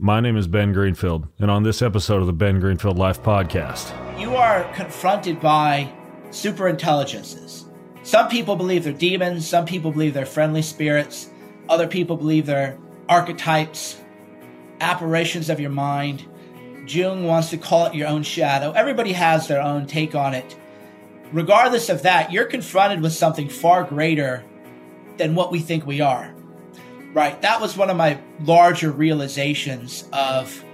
My name is Ben Greenfield, and on this episode of the Ben Greenfield Life Podcast, you are confronted by super intelligences. Some people believe they're demons, some people believe they're friendly spirits, other people believe they're archetypes, apparitions of your mind. Jung wants to call it your own shadow. Everybody has their own take on it. Regardless of that, you're confronted with something far greater than what we think we are. Right. That was one of my larger realizations of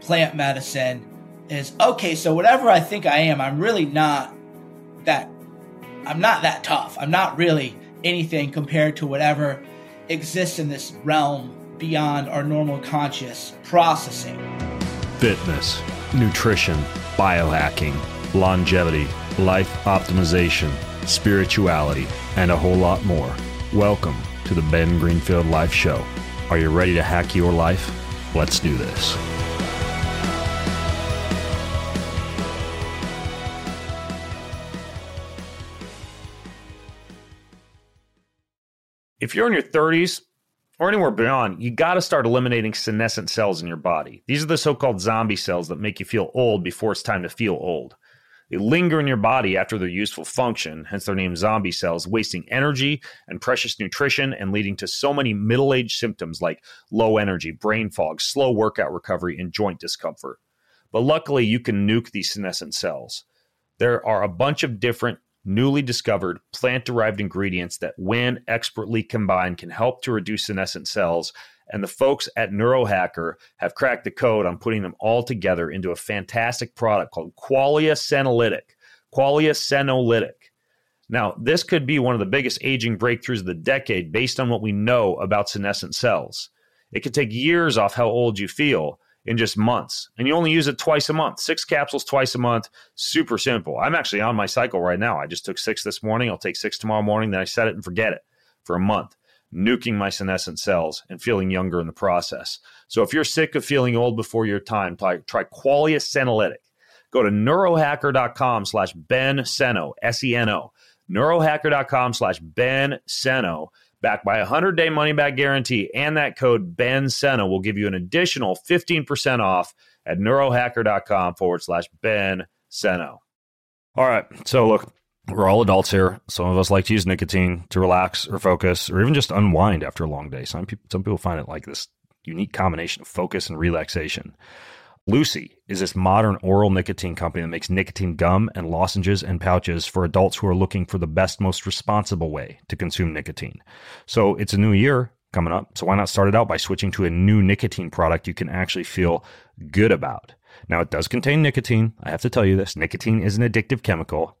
plant medicine is okay, so whatever I think I am, I'm really not that I'm not that tough. I'm not really anything compared to whatever exists in this realm beyond our normal conscious processing. Fitness, nutrition, biohacking, longevity, life optimization, spirituality, and a whole lot more. Welcome to the Ben Greenfield Life Show. Are you ready to hack your life? Let's do this. If you're in your 30s or anywhere beyond, you got to start eliminating senescent cells in your body. These are the so called zombie cells that make you feel old before it's time to feel old. They linger in your body after their useful function, hence their name zombie cells, wasting energy and precious nutrition and leading to so many middle age symptoms like low energy, brain fog, slow workout recovery, and joint discomfort. But luckily, you can nuke these senescent cells. There are a bunch of different newly discovered plant derived ingredients that, when expertly combined, can help to reduce senescent cells and the folks at Neurohacker have cracked the code on putting them all together into a fantastic product called Qualia Senolytic. Qualia Senolytic. Now, this could be one of the biggest aging breakthroughs of the decade based on what we know about senescent cells. It could take years off how old you feel in just months, and you only use it twice a month. Six capsules twice a month, super simple. I'm actually on my cycle right now. I just took six this morning. I'll take six tomorrow morning. Then I set it and forget it for a month nuking my senescent cells and feeling younger in the process. So if you're sick of feeling old before your time, try, try Qualia Senolytic. Go to neurohacker.com slash Ben Seno, S-E-N-O, neurohacker.com slash Ben Seno, backed by a 100-day money-back guarantee, and that code Ben Seno will give you an additional 15% off at neurohacker.com forward slash Ben Seno. All right, so look, we're all adults here. Some of us like to use nicotine to relax or focus or even just unwind after a long day. Some people, some people find it like this unique combination of focus and relaxation. Lucy is this modern oral nicotine company that makes nicotine gum and lozenges and pouches for adults who are looking for the best, most responsible way to consume nicotine. So it's a new year coming up. So why not start it out by switching to a new nicotine product you can actually feel good about? Now, it does contain nicotine. I have to tell you this nicotine is an addictive chemical.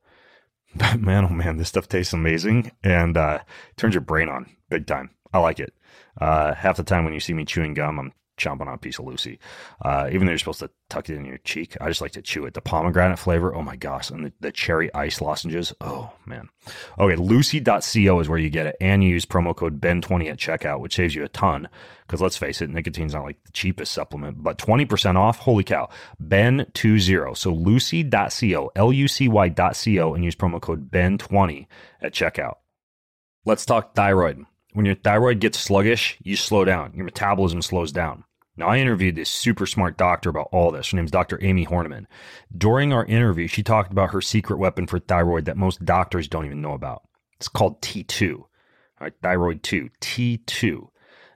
But man, oh man, this stuff tastes amazing and uh, turns your brain on big time. I like it. Uh, half the time when you see me chewing gum, I'm chomping on a piece of Lucy. Uh, even though you're supposed to tuck it in your cheek, I just like to chew it. The pomegranate flavor, oh my gosh, and the, the cherry ice lozenges, oh man. Okay, lucy.co is where you get it, and you use promo code BEN20 at checkout, which saves you a ton. Because let's face it, nicotine's not like the cheapest supplement, but 20% off, holy cow, BEN20. So lucy.co, L U C Y.co, and use promo code BEN20 at checkout. Let's talk thyroid. When your thyroid gets sluggish, you slow down. Your metabolism slows down. Now, I interviewed this super smart doctor about all this. Her name's Dr. Amy Hornaman. During our interview, she talked about her secret weapon for thyroid that most doctors don't even know about. It's called T2. All right, thyroid 2, T2.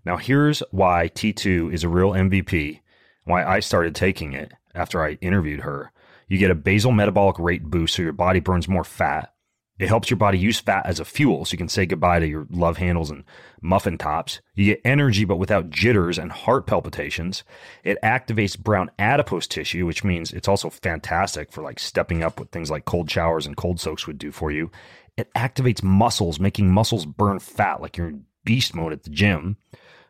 Now, here's why T2 is a real MVP, why I started taking it after I interviewed her. You get a basal metabolic rate boost, so your body burns more fat. It helps your body use fat as a fuel so you can say goodbye to your love handles and muffin tops. You get energy but without jitters and heart palpitations. It activates brown adipose tissue, which means it's also fantastic for like stepping up what things like cold showers and cold soaks would do for you. It activates muscles, making muscles burn fat like you're in beast mode at the gym.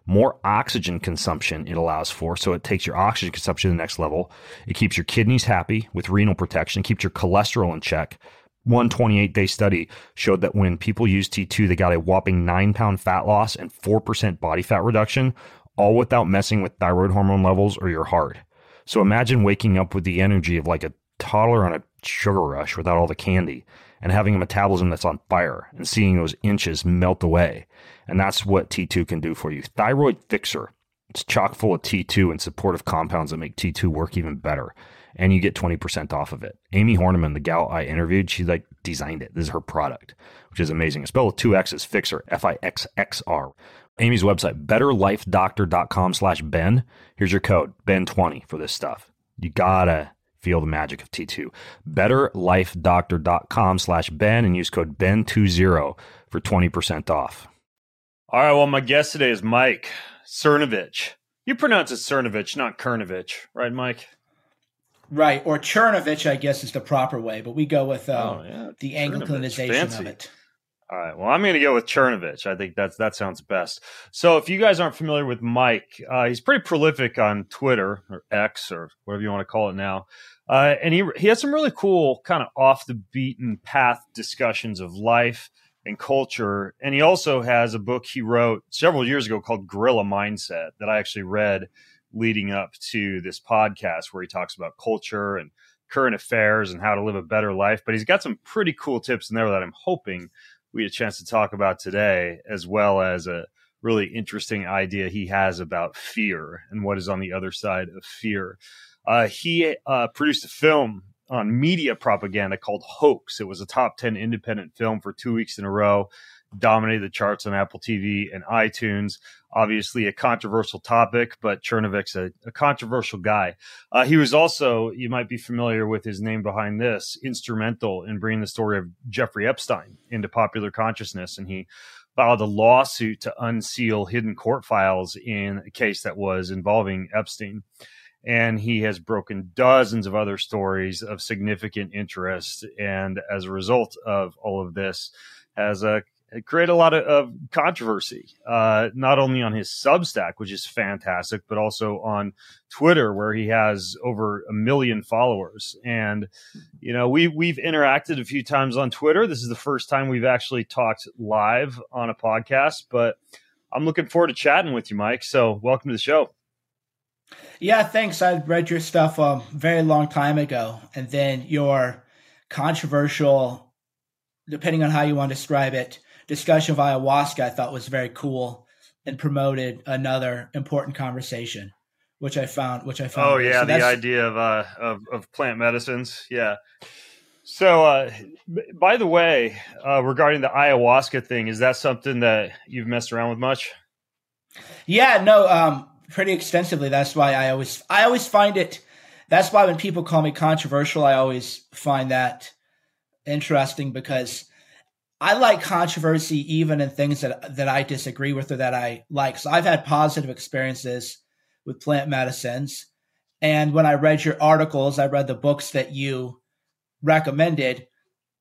More oxygen consumption it allows for, so it takes your oxygen consumption to the next level. It keeps your kidneys happy with renal protection, keeps your cholesterol in check one 28 day study showed that when people used T2, they got a whopping nine pound fat loss and 4% body fat reduction, all without messing with thyroid hormone levels or your heart. So imagine waking up with the energy of like a toddler on a sugar rush without all the candy and having a metabolism that's on fire and seeing those inches melt away. And that's what T2 can do for you. Thyroid Fixxr It's chock full of T2 and supportive compounds that make T2 work even better. And you get 20% off of it. Amy Hornaman, the gal I interviewed, she like designed it. This is her product, which is amazing. It's spelled with two X's, Fixxr, F-I-X-X-R. Amy's website, betterlifedoctor.com slash Ben. Here's your code, Ben20 for this stuff. You gotta feel the magic of T2. Betterlifedoctor.com slash Ben and use code Ben20 for 20% off. All right, well, my guest today is Mike Cernovich. You pronounce it Cernovich, not Kernovich, right, Mike? Right, or Chernovich, I guess is the proper way, but we go with uh, oh, yeah. the Anglicanization of it. All right. Well, I'm going to go with Chernovich. I think that's that sounds best. So, if you guys aren't familiar with Mike, uh, he's pretty prolific on Twitter or X or whatever you want to call it now, uh, and he he has some really cool kind of off the beaten path discussions of life and culture. And he also has a book he wrote several years ago called Gorilla Mindset that I actually read leading up to this podcast, where he talks about culture and current affairs and how to live a better life. But he's got some pretty cool tips in there that I'm hoping we had a chance to talk about today, as well as a really interesting idea he has about fear and what is on the other side of fear. Uh, he uh, produced a film on media propaganda called Hoaxed. It was a top 10 independent film for two weeks in a row, dominated the charts on Apple TV and iTunes. Obviously, a controversial topic, but Chernovich's a, a controversial guy. Uh, he was also, you might be familiar with his name behind this, instrumental in bringing the story of Jeffrey Epstein into popular consciousness. And he filed a lawsuit to unseal hidden court files in a case that was involving Epstein. And he has broken dozens of other stories of significant interest. And as a result of all of this, has a it created a lot of, of controversy, uh, not only on his Substack, which is fantastic, but also on Twitter, where he has over a million followers. And you know, we we've interacted a few times on Twitter. This is the first time we've actually talked live on a podcast, but I'm looking forward to chatting with you, Mike. So, welcome to the show. Yeah, thanks. I read your stuff a um, very long time ago, and then your controversial, depending on how you want to describe it discussion of ayahuasca I thought was very cool and promoted another important conversation, which I found which I found. Oh yeah, so the idea of uh of, of plant medicines. Yeah. So, uh, by the way, uh, regarding the ayahuasca thing, is that something that you've messed around with much? Yeah, no, um, pretty extensively. That's why I always, I always find it. That's why when people call me controversial, I always find that interesting because I like controversy even in things that that I disagree with or that I like. So I've had positive experiences with plant medicines. And when I read your articles, I read the books that you recommended,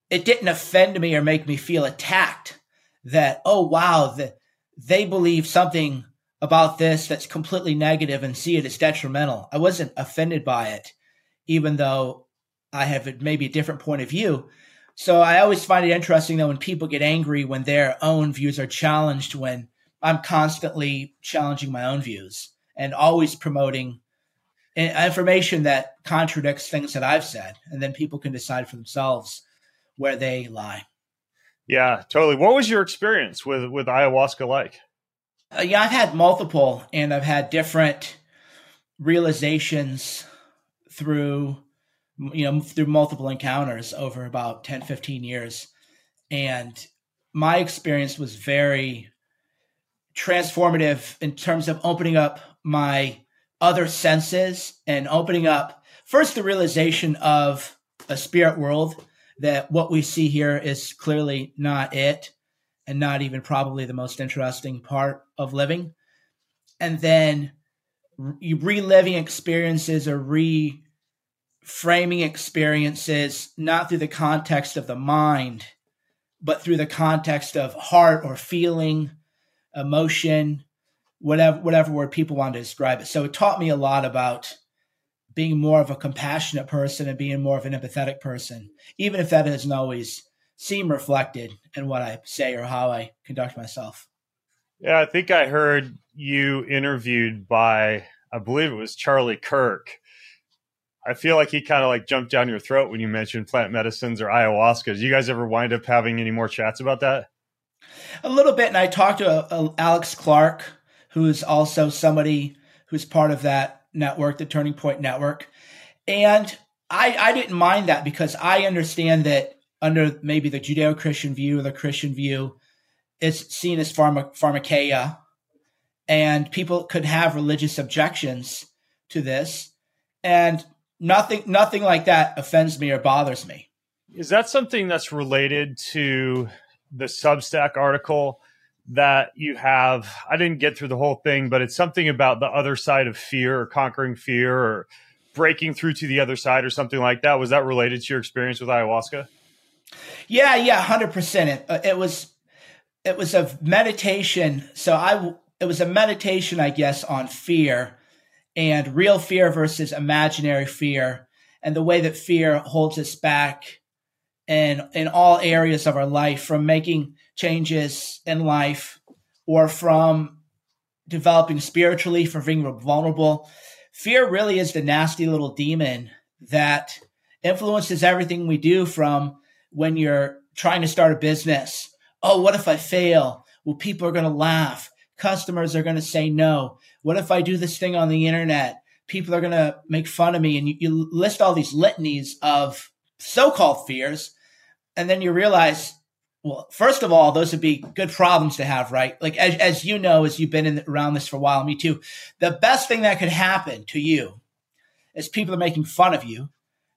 it didn't offend me or make me feel attacked that, oh wow, that they believe something about this that's completely negative and see it as detrimental. I wasn't offended by it, even though I have maybe a different point of view. So I always find it interesting though when people get angry when their own views are challenged when I'm constantly challenging my own views and always promoting information that contradicts things that I've said and then people can decide for themselves where they lie. Yeah, totally. What was your experience with with ayahuasca like? Uh, yeah, I've had multiple and I've had different realizations through you know, through multiple encounters over about 10, 15 years. And my experience was very transformative in terms of opening up my other senses and opening up first the realization of a spirit world that what we see here is clearly not it and not even probably the most interesting part of living. And then reliving experiences or re framing experiences not through the context of the mind, but through the context of heart or feeling, emotion, whatever whatever word people want to describe it. So it taught me a lot about being more of a compassionate person and being more of an empathetic person, even if that doesn't always seem reflected in what I say or how I conduct myself. Yeah, I think I heard you interviewed by, I believe it was Charlie Kirk, I feel like he kind of like jumped down your throat when you mentioned plant medicines or ayahuasca. Did you guys ever wind up having any more chats about that? A little bit, and I talked to uh, Alex Clark, who is also somebody who's part of that network, the Turning Point Network. And I, I didn't mind that because I understand that under maybe the Judeo Christian view or the Christian view, it's seen as pharma, pharmakeia. And people could have religious objections to this. And nothing nothing like that offends me or bothers me. Is that something that's related to the Substack article that you have? I didn't get through the whole thing, but it's something about the other side of fear or conquering fear or breaking through to the other side or something like that. Was that related to your experience with ayahuasca? Yeah, yeah, hundred percent. It, uh, it was it was a meditation. So I it was a meditation, I guess, on fear and real fear versus imaginary fear and the way that fear holds us back in in all areas of our life from making changes in life or from developing spiritually from being vulnerable. Fear really is the nasty little demon that influences everything we do from when you're trying to start a business. Oh what if i fail? Well people are going to laugh customers are going to say no what if I do this thing on the internet? People are going to make fun of me. And you, you list all these litanies of so called fears. And then you realize, well, first of all, those would be good problems to have, right? Like, as, as you know, as you've been in, around this for a while, me too, the best thing that could happen to you is people are making fun of you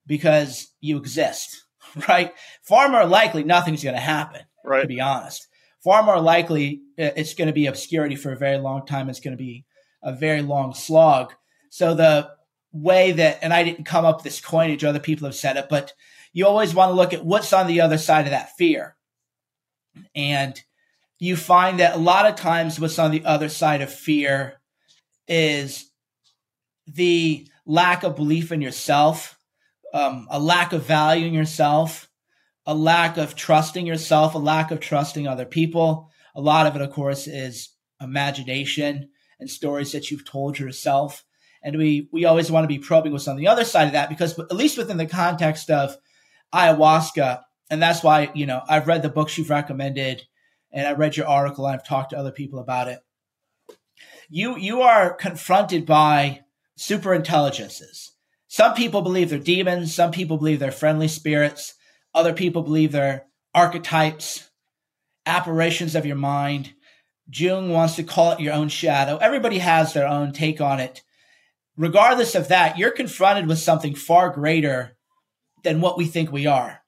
because you exist, right? Far more likely, nothing's going to happen, right. to be honest. Far more likely, it's going to be obscurity for a very long time. It's going to be a very long slog. So the way that, and I didn't come up with this coinage, other people have said it, but you always want to look at what's on the other side of that fear. And you find that a lot of times what's on the other side of fear is the lack of belief in yourself, um, a lack of value in yourself, a lack of trusting yourself, a lack of trusting other people. A lot of it, of course, is imagination and stories that you've told yourself. And we we always want to be probing what's on the other side of that because at least within the context of ayahuasca, and that's why you know I've read the books you've recommended, and I read your article, and I've talked to other people about it. You you are confronted by super intelligences. Some people believe they're demons. Some people believe they're friendly spirits. Other people believe they're archetypes, apparitions of your mind. Jung wants to call it your own shadow. Everybody has their own take on it. Regardless of that, you're confronted with something far greater than what we think we are.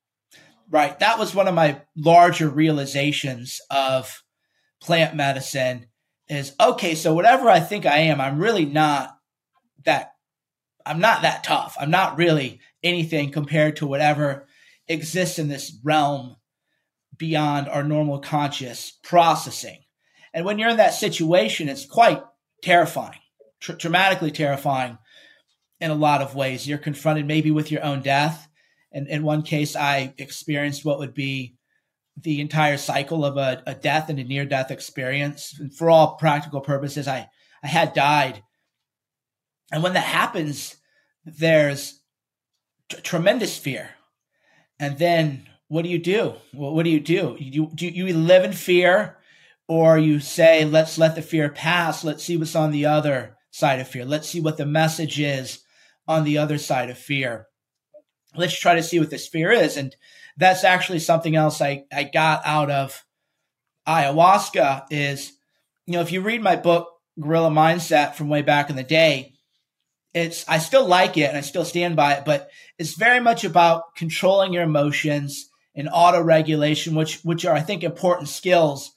Right. That was one of my larger realizations of plant medicine is okay, so whatever I think I am, I'm really not that I'm not that tough. I'm not really anything compared to whatever exists in this realm beyond our normal conscious processing. And when you're in that situation, it's quite terrifying, tra- dramatically terrifying in a lot of ways. You're confronted maybe with your own death. And in one case, I experienced what would be the entire cycle of a, a death and a near death experience. And for all practical purposes, I, I had died. And when that happens, there's t- tremendous fear. And then what do you do? Well, what do you do? You, do you live in fear or you say, let's let the fear pass. Let's see what's on the other side of fear. Let's see what the message is on the other side of fear. Let's try to see what this fear is. And that's actually something else I, I got out of ayahuasca is, you know, if you read my book, Gorilla Mindset from way back in the day, it's, I still like it and I still stand by it, but it's very much about controlling your emotions and auto regulation, which, which are, I think, important skills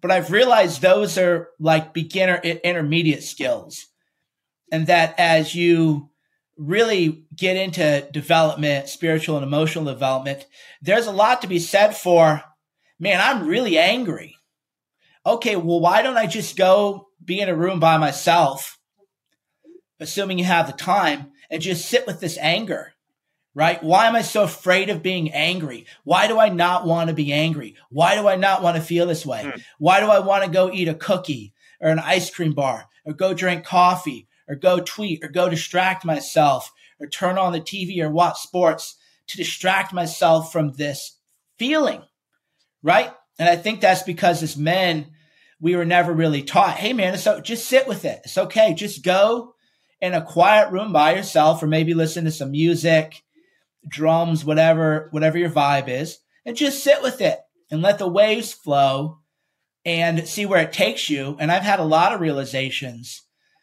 but I've realized those are like beginner intermediate skills. And that as you really get into development, spiritual and emotional development, there's a lot to be said for, man, I'm really angry. Okay, well, why don't I just go be in a room by myself, assuming you have the time, and just sit with this anger? right? Why am I so afraid of being angry? Why do I not want to be angry? Why do I not want to feel this way? Mm. Why do I want to go eat a cookie or an ice cream bar or go drink coffee or go tweet or go distract myself or turn on the TV or watch sports to distract myself from this feeling, right? And I think that's because as men, we were never really taught, hey man, so just sit with it. It's okay. Just go in a quiet room by yourself or maybe listen to some music, drums, whatever, whatever your vibe is, and just sit with it and let the waves flow and see where it takes you. And I've had a lot of realizations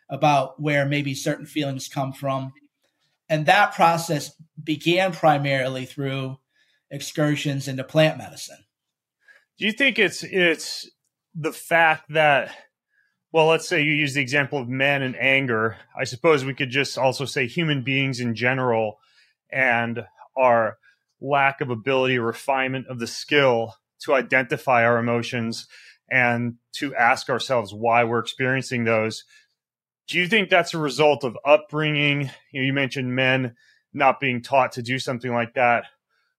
about where maybe certain feelings come from. And that process began primarily through excursions into plant medicine. Do you think it's it's the fact that well, let's say you use the example of men and anger. I suppose we could just also say human beings in general and our lack of ability or refinement of the skill to identify our emotions and to ask ourselves why we're experiencing those. Do you think that's a result of upbringing? You, know, you mentioned men not being taught to do something like that.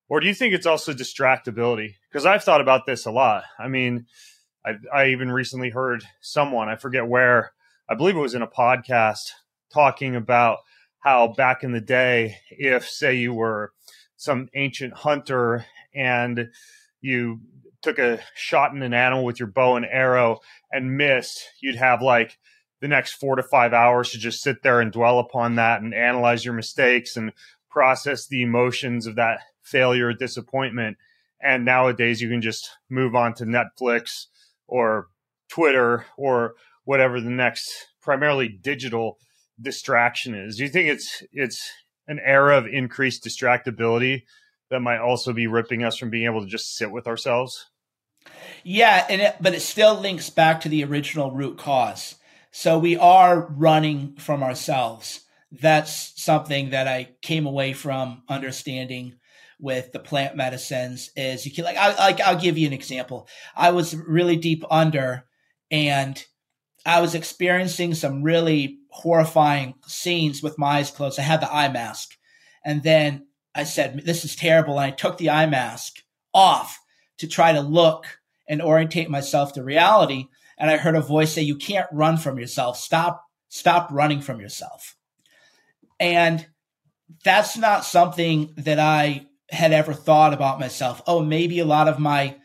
Or do you think it's also distractibility? Because I've thought about this a lot. I mean, I, I even recently heard someone, I forget where, I believe it was in a podcast, talking about how back in the day, if, say, you were some ancient hunter and you took a shot in an animal with your bow and arrow and missed, you'd have like the next four to five hours to just sit there and dwell upon that and analyze your mistakes and process the emotions of that failure or disappointment. And nowadays you can just move on to Netflix or Twitter or whatever the next primarily digital distraction is. Do you think it's it's an era of increased distractibility that might also be ripping us from being able to just sit with ourselves? Yeah, and it, but it still links back to the original root cause. So we are running from ourselves. That's something that I came away from understanding with the plant medicines is you can like I like I'll give you an example. I was really deep under and I was experiencing some really horrifying scenes with my eyes closed. I had the eye mask. And then I said, This is terrible. And I took the eye mask off to try to look and orientate myself to reality. And I heard a voice say, You can't run from yourself. Stop, stop running from yourself. And that's not something that I had ever thought about myself. Oh, maybe a lot of my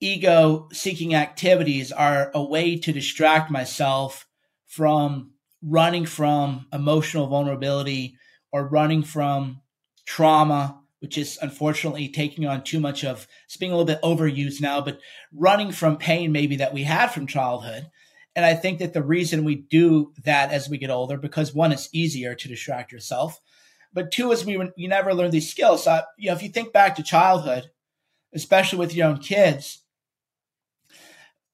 ego seeking activities are a way to distract myself from running from emotional vulnerability or running from trauma, which is unfortunately taking on too much of it's being a little bit overused now, but running from pain maybe that we had from childhood. And I think that the reason we do that as we get older, because one, it's easier to distract yourself. But two is we you never learn these skills. So, you know, if you think back to childhood, especially with your own kids,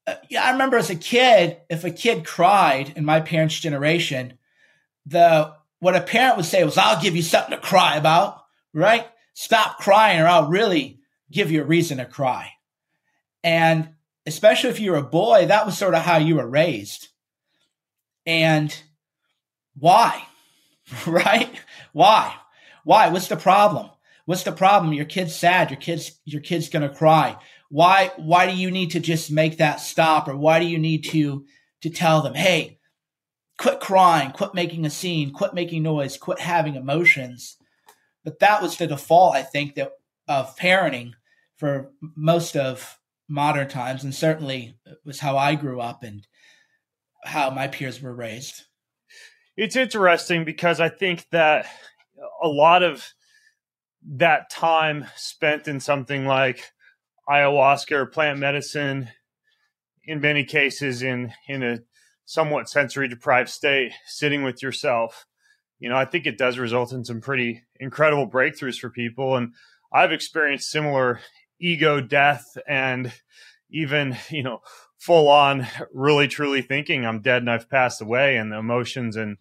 uh, yeah, I remember as a kid, if a kid cried in my parents' generation, the what a parent would say was, "I'll give you something to cry about." Right? Stop crying, or I'll really give you a reason to cry. And especially if you're a boy, that was sort of how you were raised. And why? right? Why? Why? What's the problem? What's the problem? Your kid's sad. Your kid's your kid's gonna cry. Why? Why do you need to just make that stop, or why do you need to to tell them, hey, quit crying, quit making a scene, quit making noise, quit having emotions? But that was the default, I think, that of parenting for most of modern times, and certainly was how I grew up and how my peers were raised. It's interesting because I think that a lot of that time spent in something like ayahuasca or plant medicine, in many cases, in in a somewhat sensory deprived state, sitting with yourself, you know, I think it does result in some pretty incredible breakthroughs for people. And I've experienced similar ego death and even, you know, full on really truly thinking I'm dead and I've passed away and the emotions and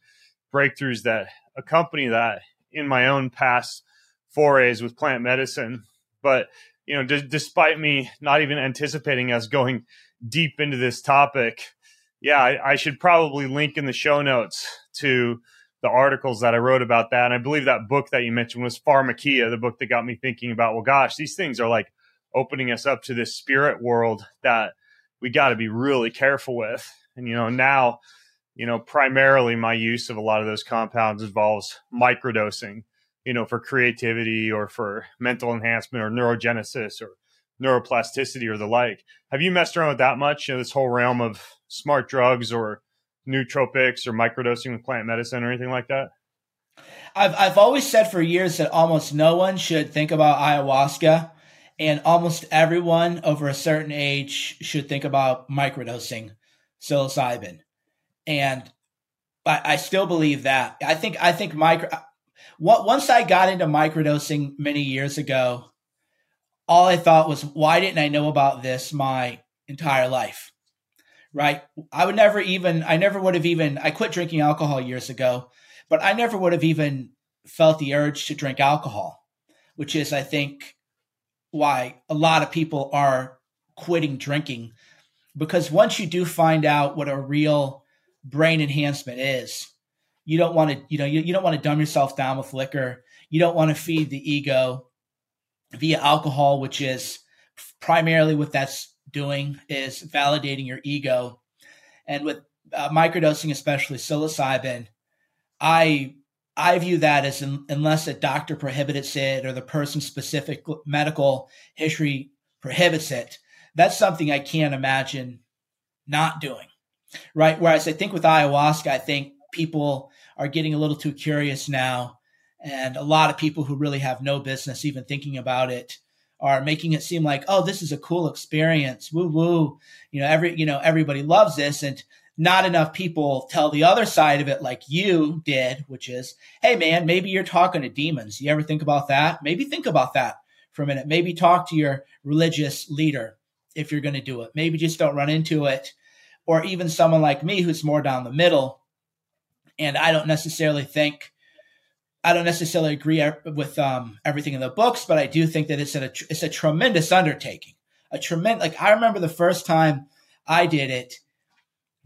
breakthroughs that accompany that in my own past forays with plant medicine. But, you know, d- despite me not even anticipating us going deep into this topic, yeah, I, I should probably link in the show notes to the articles that I wrote about that. And I believe that book that you mentioned was Pharmakeia, the book that got me thinking about, well, gosh, these things are like opening us up to this spirit world that we got to be really careful with. And, you know, now, you know, primarily my use of a lot of those compounds involves microdosing, you know, for creativity or for mental enhancement or neurogenesis or neuroplasticity or the like. Have you messed around with that much? You know, this whole realm of smart drugs or nootropics or microdosing with plant medicine or anything like that? I've I've always said for years that almost no one should think about ayahuasca, and almost everyone over a certain age should think about microdosing psilocybin. And I, I still believe that. I think I think micro. Once I got into microdosing many years ago, all I thought was, why didn't I know about this my entire life? Right? I would never even. I never would have even. I quit drinking alcohol years ago, but I never would have even felt the urge to drink alcohol, which is, I think, why a lot of people are quitting drinking because once you do find out what a real brain enhancement is, you don't want to, you know, you, you don't want to dumb yourself down with liquor. You don't want to feed the ego via alcohol, which is primarily what that's doing is validating your ego. And with uh, microdosing, especially psilocybin, I I view that as in, unless a doctor prohibits it or the person's specific medical history prohibits it, that's something I can't imagine not doing. Right. Whereas I think with ayahuasca, I think people are getting a little too curious now. And a lot of people who really have no business even thinking about it are making it seem like, oh, this is a cool experience. Woo woo. You know, every, you know, everybody loves this. And not enough people tell the other side of it like you did, which is, hey man, maybe you're talking to demons. You ever think about that? Maybe think about that for a minute. Maybe talk to your religious leader if you're going to do it. Maybe just don't run into it. Or even someone like me who's more down the middle. And I don't necessarily think, I don't necessarily agree with um, everything in the books, but I do think that it's a, it's a tremendous undertaking. A tremendous, like I remember the first time I did it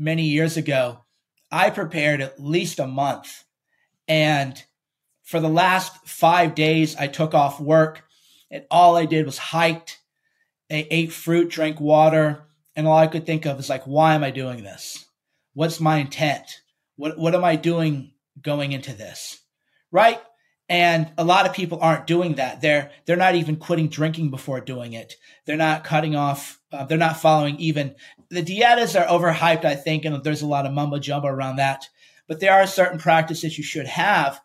many years ago, I prepared at least a month. And for the last five days, I took off work and all I did was hiked, I ate fruit, drank water, and all I could think of is like, why am I doing this? What's my intent? What what am I doing going into this? Right? And a lot of people aren't doing that. They're they're not even quitting drinking before doing it. They're not cutting off. Uh, they're not following even the dietas are overhyped. I think, and there's a lot of mumbo jumbo around that. But there are certain practices you should have,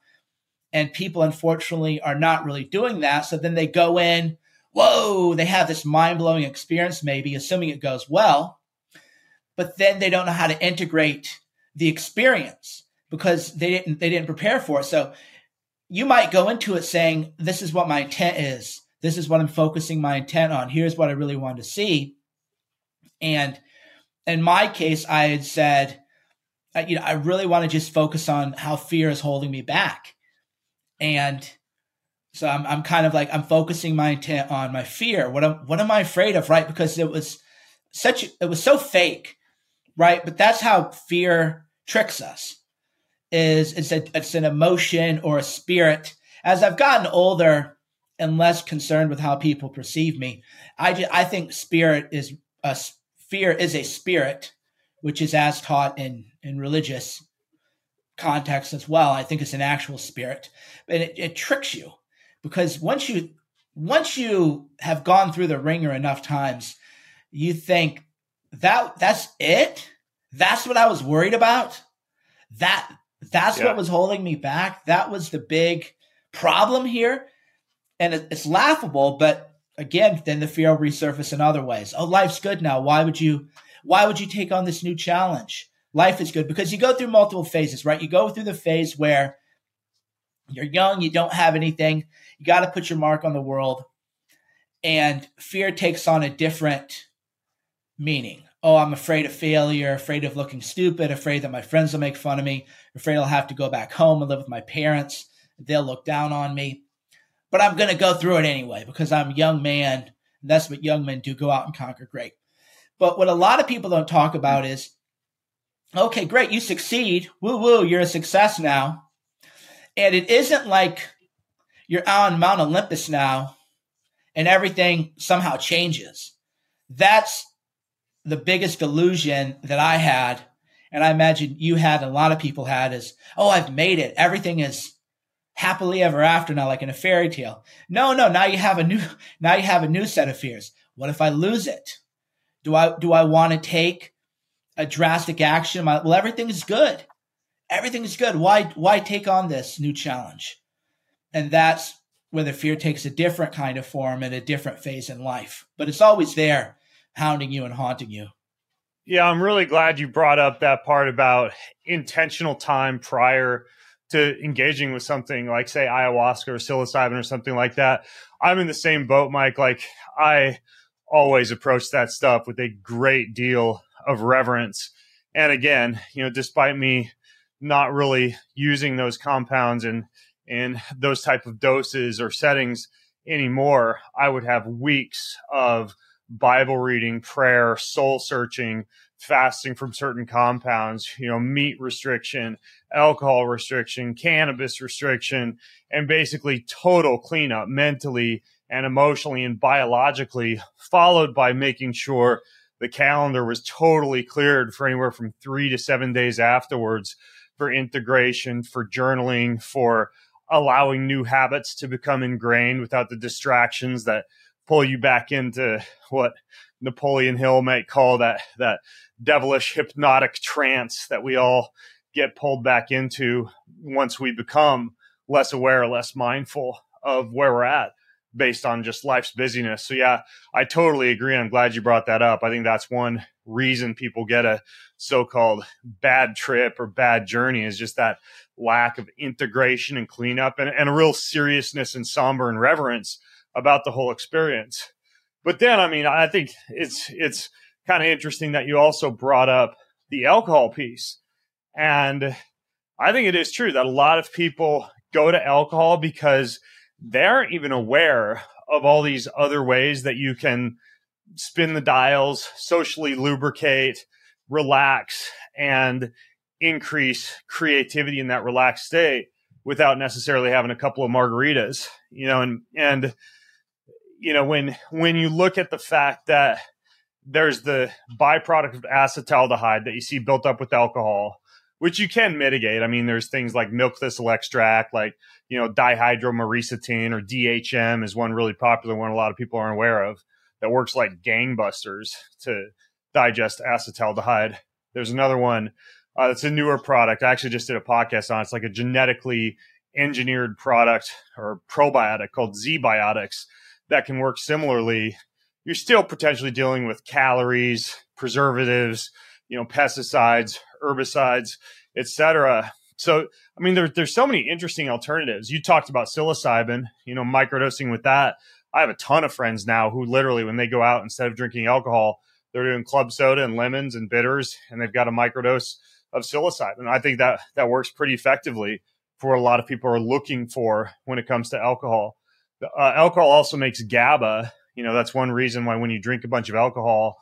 and people unfortunately are not really doing that. So then they go in. Whoa! They have this mind blowing experience, maybe assuming it goes well, but then they don't know how to integrate the experience because they didn't they didn't prepare for it. So you might go into it saying, This is what my intent is. This is what I'm focusing my intent on. Here's what I really want to see. And in my case, I had said, uh, you know, I really want to just focus on how fear is holding me back. And so I'm, I'm kind of like, I'm focusing my intent on my fear. What am, what am I afraid of? Right. Because it was such, it was so fake. Right. But that's how fear tricks us is it's a, it's an emotion or a spirit. As I've gotten older and less concerned with how people perceive me, I just, I think spirit is a fear is a spirit, which is as taught in in religious context as well. I think it's an actual spirit, and it, it tricks you because once you once you have gone through the ringer enough times, you think that that's it. That's what I was worried about. That that's yeah. what was holding me back. That was the big problem here. And it's laughable, but again, then the fear will resurface in other ways. Oh, life's good now. Why would you why would you take on this new challenge? Life is good because you go through multiple phases, right? You go through the phase where you're young, you don't have anything, you got to put your mark on the world. And fear takes on a different meaning. Oh, I'm afraid of failure, afraid of looking stupid, afraid that my friends will make fun of me, afraid I'll have to go back home and live with my parents. They'll look down on me. But I'm going to go through it anyway because I'm a young man. And that's what young men do go out and conquer great. But what a lot of people don't talk about is okay, great, you succeed. Woo woo, you're a success now. And it isn't like you're on Mount Olympus now and everything somehow changes. That's the biggest illusion that I had and I imagine you had, a lot of people had, is, oh, I've made it. Everything is happily ever after now, like in a fairy tale. No, no, now you have a new, now you have a new set of fears. What if I lose it? Do I do I want to take a drastic action? Well, everything is good. Everything is good. Why why take on this new challenge? And that's where the fear takes a different kind of form at a different phase in life. But it's always there, hounding you and haunting you. Yeah, I'm really glad you brought up that part about intentional time prior to engaging with something like, say, ayahuasca or psilocybin or something like that. I'm in the same boat, Mike. Like, I always approach that stuff with a great deal of reverence. And again, you know, despite me not really using those compounds and in those type of doses or settings anymore, I would have weeks of Bible reading, prayer, soul searching, fasting from certain compounds, you know, meat restriction, alcohol restriction, cannabis restriction, and basically total cleanup mentally and emotionally and biologically, followed by making sure the calendar was totally cleared for anywhere from three to seven days afterwards for integration, for journaling, for allowing new habits to become ingrained without the distractions that pull you back into what Napoleon Hill might call that that devilish hypnotic trance that we all get pulled back into once we become less aware, less mindful of where we're at based on just life's busyness. So yeah, I totally agree. I'm glad you brought that up. I think that's one reason people get a so-called bad trip or bad journey is just that lack of integration and cleanup and, and a real seriousness and somber and reverence about the whole experience. But then, I mean, I think it's it's kind of interesting that you also brought up the alcohol piece. And I think it is true that a lot of people go to alcohol because they aren't even aware of all these other ways that you can spin the dials, socially lubricate, relax, and increase creativity in that relaxed state without necessarily having a couple of margaritas. You know, and and you know when when you look at the fact that there's the byproduct of acetaldehyde that you see built up with alcohol, which you can mitigate. I mean, there's things like milk thistle extract, like, you know, dihydromyricetin or DHM is one really popular one a lot of people aren't aware of that works like gangbusters to digest acetaldehyde. There's another one uh, that's a newer product. I actually just did a podcast on it. It's like a genetically engineered product or probiotic called ZBiotics that can work similarly you're still potentially dealing with calories, preservatives, you know, pesticides, herbicides, etc. So, I mean, there, there's so many interesting alternatives. You talked about psilocybin, you know, microdosing with that. I have a ton of friends now who literally, when they go out, instead of drinking alcohol, they're doing club soda and lemons and bitters, and they've got a microdose of psilocybin. I think that that works pretty effectively for a lot of people are looking for when it comes to alcohol. Uh, alcohol also makes GABA, you know, that's one reason why when you drink a bunch of alcohol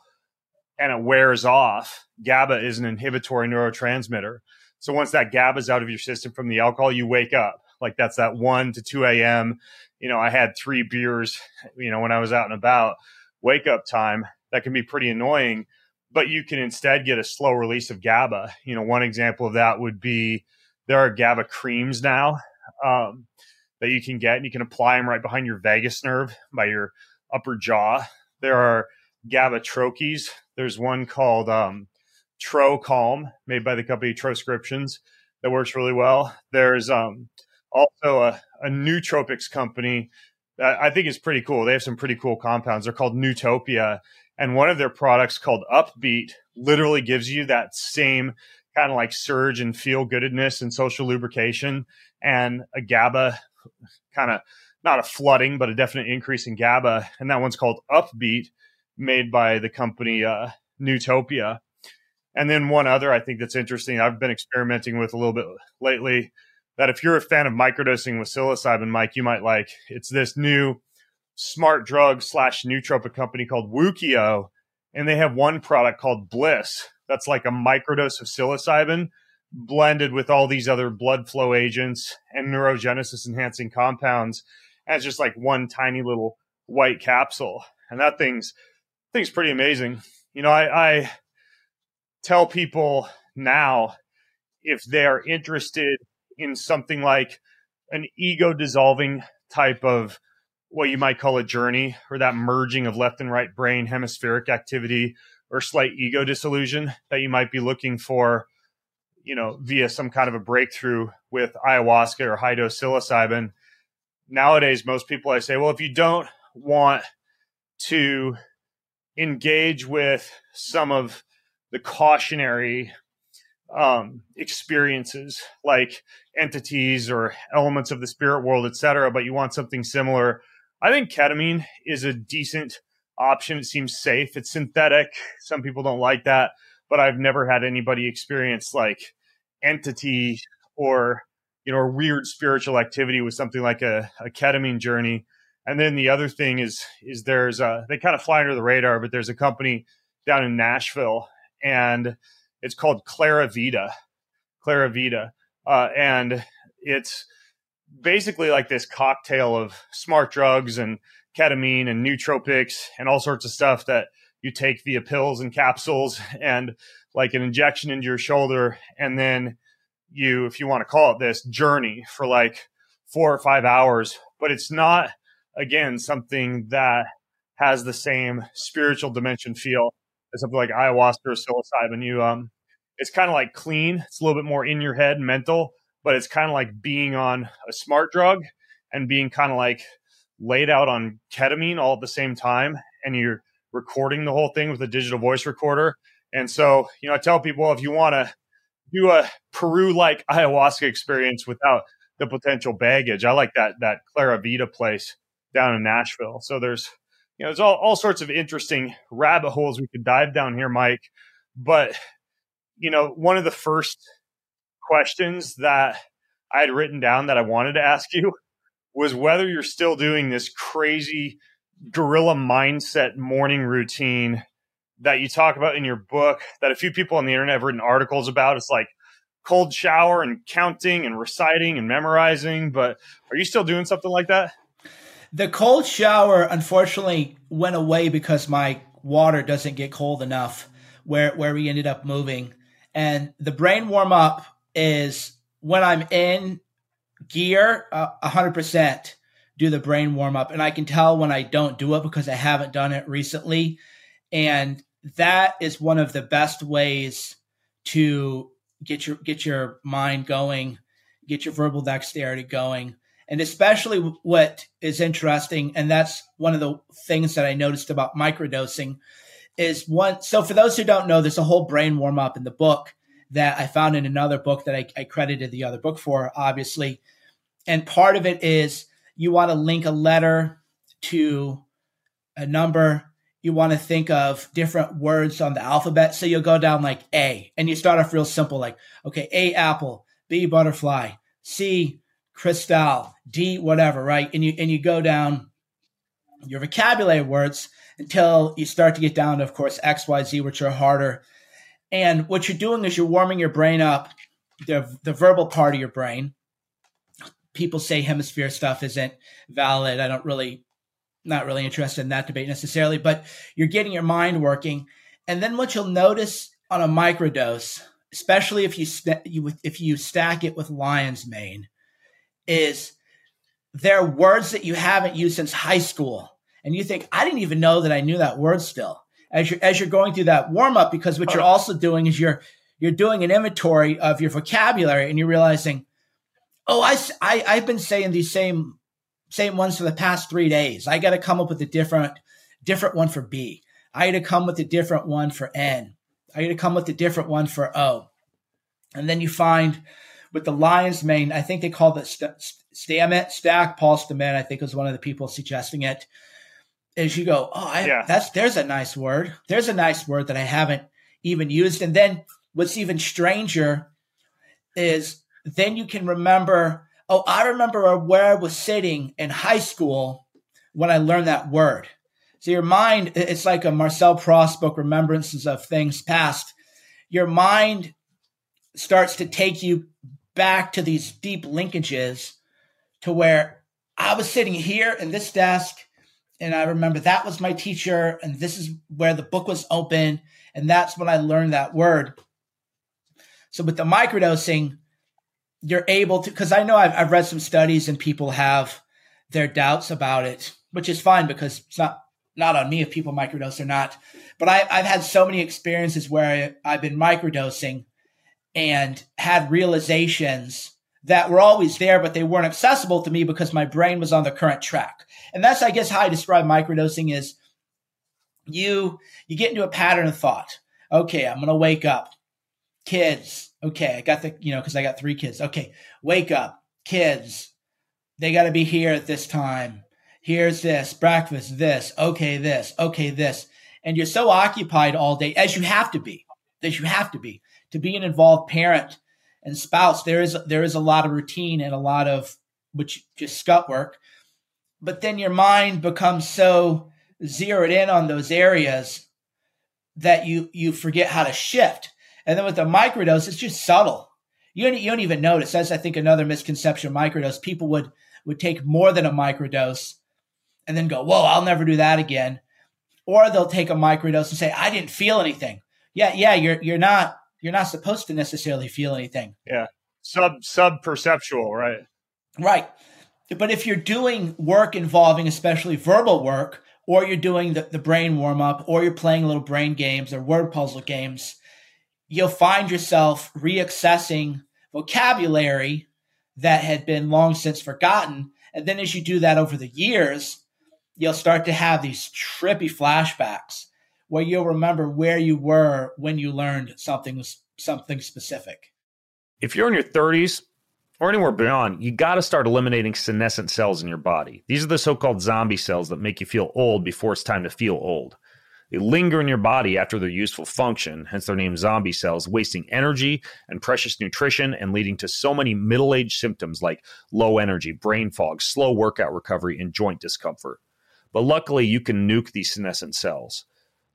and it wears off, GABA is an inhibitory neurotransmitter. So once that GABA is out of your system from the alcohol, you wake up. Like that's that 1 to 2 a.m. You know, I had three beers, you know, when I was out and about, wake up time. That can be pretty annoying, but you can instead get a slow release of GABA. You know, one example of that would be there are GABA creams now um, that you can get, and you can apply them right behind your vagus nerve by your upper jaw. There are GABA troches. There's one called um, Tro Calm, made by the company Troscriptions, that works really well. There's um, also a, a nootropics company that I think is pretty cool. They have some pretty cool compounds. They're called Nootopia. And one of their products called Upbeat literally gives you that same kind of like surge and feel goodness and social lubrication and a GABA kind of not a flooding, but a definite increase in GABA. And that one's called Upbeat, made by the company uh, Nootopia. And then one other I think that's interesting, I've been experimenting with a little bit lately. That if you're a fan of microdosing with psilocybin, Mike, you might like. It's this new smart drug slash nootropic company called Wookio, and they have one product called Bliss. That's like a microdose of psilocybin blended with all these other blood flow agents and neurogenesis enhancing compounds as just like one tiny little white capsule. And that thing's thing's pretty amazing. You know, I, I tell people now if they are interested in something like an ego dissolving type of what you might call a journey or that merging of left and right brain hemispheric activity or slight ego dissolution that you might be looking for, you know, via some kind of a breakthrough with ayahuasca or high dose psilocybin. Nowadays, most people I say, well, if you don't want to engage with some of the cautionary um, experiences like entities or elements of the spirit world, etc., but you want something similar I think ketamine is a decent option. It seems safe. It's synthetic. Some people don't like that, but I've never had anybody experience like entity or you know weird spiritual activity with something like a, a ketamine journey. And then the other thing is is there's a, they kind of fly under the radar, but there's a company down in Nashville and it's called Clara Vita. Clara Vita. Uh, and it's basically like this cocktail of smart drugs and ketamine and nootropics and all sorts of stuff that you take via pills and capsules and like an injection into your shoulder and then you if you want to call it this journey for like four or five hours. But it's not again something that has the same spiritual dimension feel as something like ayahuasca or psilocybin. You um it's kind of like clean. It's a little bit more in your head mental but it's kind of like being on a smart drug and being kind of like laid out on ketamine all at the same time and you're recording the whole thing with a digital voice recorder. And so you know i tell people if you want to do a peru like ayahuasca experience without the potential baggage i like that that clara vita place down in nashville. So there's you know there's all, all sorts of interesting rabbit holes we could dive down here mike. But you know one of the first questions that I had written down that I wanted to ask you was whether you're still doing this crazy gorilla mindset morning routine that you talk about in your book that a few people on the internet have written articles about. It's like cold shower and counting and reciting and memorizing. But are you still doing something like that? The cold shower, unfortunately, went away because my water doesn't get cold enough where, where we ended up moving. And the brain warm up is when I'm in gear, uh, a hundred percent do the brain warm up, and I can tell when I don't do it because I haven't done it recently, and that is one of the best ways to get your get your mind going, get your verbal dexterity going. And especially what is interesting, and that's one of the things that I noticed about microdosing, is one. So for those who don't know, there's a whole brain warm up in the book that I found in another book that I, I credited the other book for, obviously. And part of it is you want to link a letter to a number. You want to think of different words on the alphabet. So you'll go down like A and you start off real simple, like, okay, A apple, B butterfly, C crystal, D whatever, right? And you and you go down your vocabulary words until you start to get down to, of course, X, Y, Z, which are harder and what you're doing is you're warming your brain up, the, the verbal part of your brain. People say hemisphere stuff isn't valid. I don't really, not really interested in that debate necessarily, but you're getting your mind working. And then what you'll notice on a microdose, especially if you, st- you if you stack it with lion's mane, is there are words that you haven't used since high school, and you think I didn't even know that I knew that word still as you're as you're going through that warm up because what you're also doing is you're you're doing an inventory of your vocabulary and you're realizing oh I, I i've been saying these same same ones for the past three days i got to come up with a different different one for b i got to come with a different one for n i got to come with a different one for o and then you find with the lion's mane i think they call it st- Stamets stack Paul Stamets i think was one of the people suggesting it is you go, oh, I, yeah. that's there's a nice word. There's a nice word that I haven't even used. And then what's even stranger is then you can remember, oh, I remember where I was sitting in high school when I learned that word. So your mind, it's like a Marcel Proust book, Remembrances of Things Past. Your mind starts to take you back to these deep linkages to where I was sitting here in this desk and I remember that was my teacher, and this is where the book was open, and that's when I learned that word. So with the microdosing, you're able to because I know I've, I've read some studies and people have their doubts about it. which is fine because it's not not on me if people microdose or not. But I, I've had so many experiences where I, I've been microdosing and had realizations that were always there, but they weren't accessible to me because my brain was on the current track. And that's, I guess, how I describe microdosing is you you get into a pattern of thought. Okay, I'm gonna wake up. Kids. Okay, I got the you know because I got three kids. Okay, wake up. Kids. They got to be here at this time. Here's this breakfast. This. Okay, this. Okay, this. And you're so occupied all day as you have to be. As you have to be to be an involved parent and spouse. There is there is a lot of routine and a lot of which just scut work. But then your mind becomes so zeroed in on those areas that you you forget how to shift. And then with the microdose, it's just subtle. You don't, you don't even notice. That's I think another misconception of microdose. People would would take more than a microdose and then go, "Whoa, I'll never do that again." Or they'll take a microdose and say, "I didn't feel anything." Yeah, yeah, you're you're not you're not supposed to necessarily feel anything. Yeah, sub sub perceptual, right? Right. But if you're doing work involving especially verbal work, or you're doing the, the brain warm up, or you're playing little brain games or word puzzle games, you'll find yourself reaccessing vocabulary that had been long since forgotten. And then as you do that over the years, you'll start to have these trippy flashbacks where you'll remember where you were when you learned something something specific. If you're in your 30s, or anywhere beyond, you got to start eliminating senescent cells in your body. These are the so called zombie cells that make you feel old before it's time to feel old. They linger in your body after their useful function, hence their name zombie cells, wasting energy and precious nutrition and leading to so many middle age symptoms like low energy, brain fog, slow workout recovery, and joint discomfort. But luckily, you can nuke these senescent cells.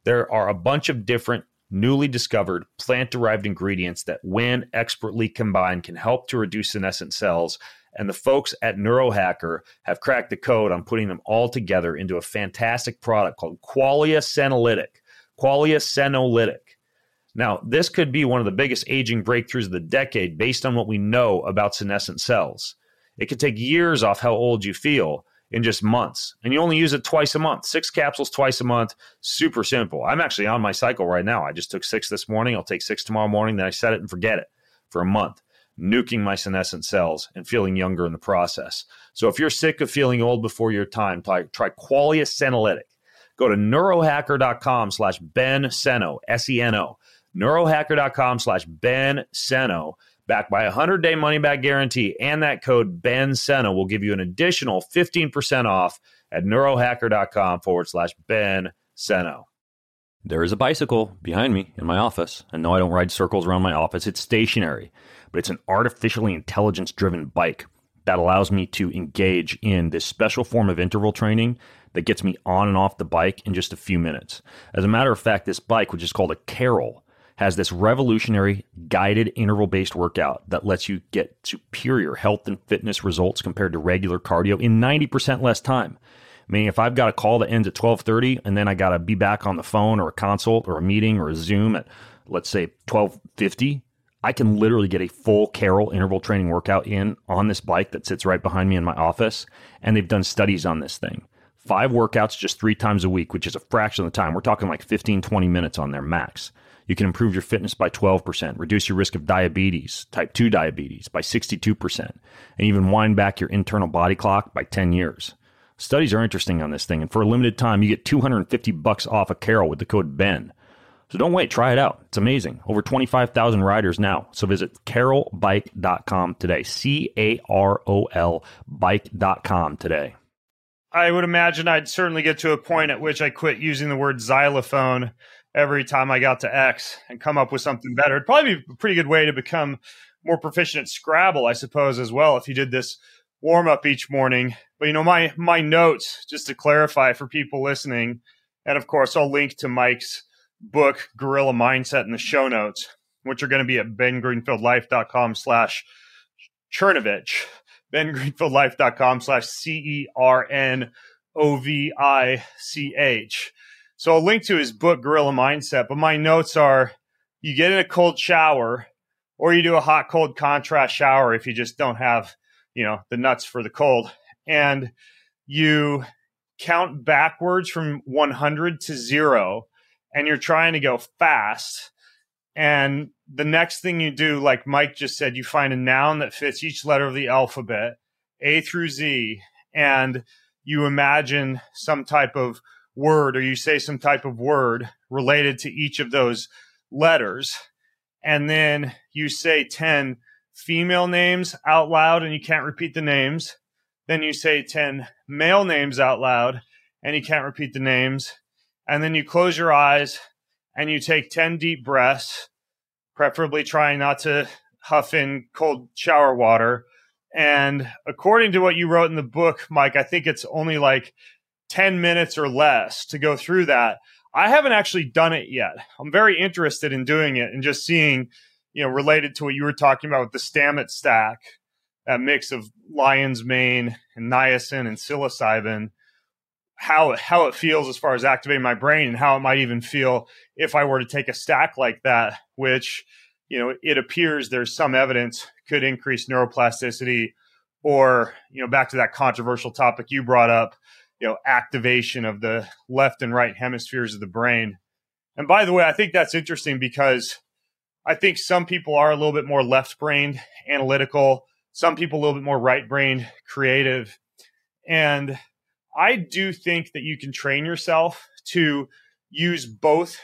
There are a bunch of different newly discovered plant derived ingredients that, when expertly combined, can help to reduce senescent cells. And the folks at Neurohacker have cracked the code on putting them all together into a fantastic product called Qualia Senolytic. Qualia Senolytic. Now, this could be one of the biggest aging breakthroughs of the decade based on what we know about senescent cells. It could take years off how old you feel, in just months. And you only use it twice a month, six capsules twice a month. Super simple. I'm actually on my cycle right now. I just took six this morning. I'll take six tomorrow morning. Then I set it and forget it for a month, nuking my senescent cells and feeling younger in the process. So if you're sick of feeling old before your time, try, try Qualia Senolytic. Go to neurohacker.com slash Ben Seno, S E N O, neurohacker.com slash Ben Seno backed by a 100 day money back guarantee. And that code Ben Seno will give you an additional 15% off at neurohacker.com forward slash Ben Seno. There is a bicycle behind me in my office. And no, I don't ride circles around my office. It's stationary, but it's an artificially intelligence driven bike that allows me to engage in this special form of interval training that gets me on and off the bike in just a few minutes. As a matter of fact, this bike, which is called a Carol, has this revolutionary guided interval based workout that lets you get superior health and fitness results compared to regular cardio in 90% less time. Meaning if I've got a call that ends at 12:30 and then I got to be back on the phone or a consult or a meeting or a Zoom at let's say 12:50, I can literally get a full Carol interval training workout in on this bike that sits right behind me in my office and they've done studies on this thing. Five workouts just 3 times a week, which is a fraction of the time. We're talking like 15 20 minutes on their max. You can improve your fitness by 12%, reduce your risk of diabetes, type 2 diabetes, by 62%, and even wind back your internal body clock by 10 years. Studies are interesting on this thing, and for a limited time, you get 250 bucks off a Carol with the code BEN. So don't wait, try it out. It's amazing. Over 25,000 riders now. So visit carolbike.com today. C A R O L bike.com today. I would imagine I'd certainly get to a point at which I quit using the word xylophone every time I got to X and come up with something better. It'd probably be a pretty good way to become more proficient at Scrabble, I suppose, as well, if you did this warm up each morning. But you know, my my notes, just to clarify for people listening, and of course I'll link to Mike's book, Gorilla Mindset, in the show notes, which are going to be at bengreenfieldlife.com slash Cernovich. bengreenfieldlife.com slash C E R N O V I C H. So I'll link to his book, Gorilla Mindset. But my notes are you get in a cold shower or you do a hot cold contrast shower if you just don't have, you know, the nuts for the cold. And you count backwards from 100 to zero and you're trying to go fast. And the next thing you do, like Mike just said, you find a noun that fits each letter of the alphabet, A through Z, and you imagine some type of word or you say some type of word related to each of those letters. And then you say 10 female names out loud and you can't repeat the names. Then you say 10 male names out loud and you can't repeat the names. And then you close your eyes and you take 10 deep breaths, preferably trying not to huff in cold shower water. And according to what you wrote in the book, Mike, I think it's only like 10 minutes or less to go through that. I haven't actually done it yet. I'm very interested in doing it and just seeing, you know, related to what you were talking about with the Stamets stack, that mix of lion's mane and niacin and psilocybin, how how it feels as far as activating my brain and how it might even feel if I were to take a stack like that, which you know it appears there's some evidence could increase neuroplasticity, or you know back to that controversial topic you brought up, you know activation of the left and right hemispheres of the brain. And by the way, I think that's interesting because I think some people are a little bit more left brained, analytical. Some people a little bit more right brained, creative, and I do think that you can train yourself to use both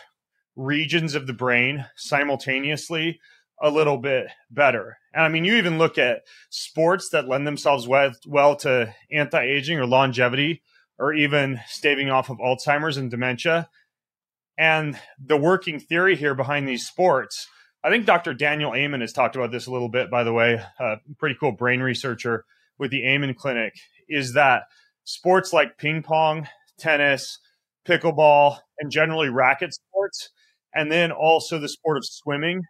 regions of the brain simultaneously a little bit better. And I mean, you even look at sports that lend themselves well, well to anti aging or longevity or even staving off of Alzheimer's and dementia. And the working theory here behind these sports, I think Dr. Daniel Amen has talked about this a little bit, by the way, a pretty cool brain researcher with the Amen Clinic, is that sports like ping pong, tennis, pickleball, and generally racket sports, and then also the sport of swimming,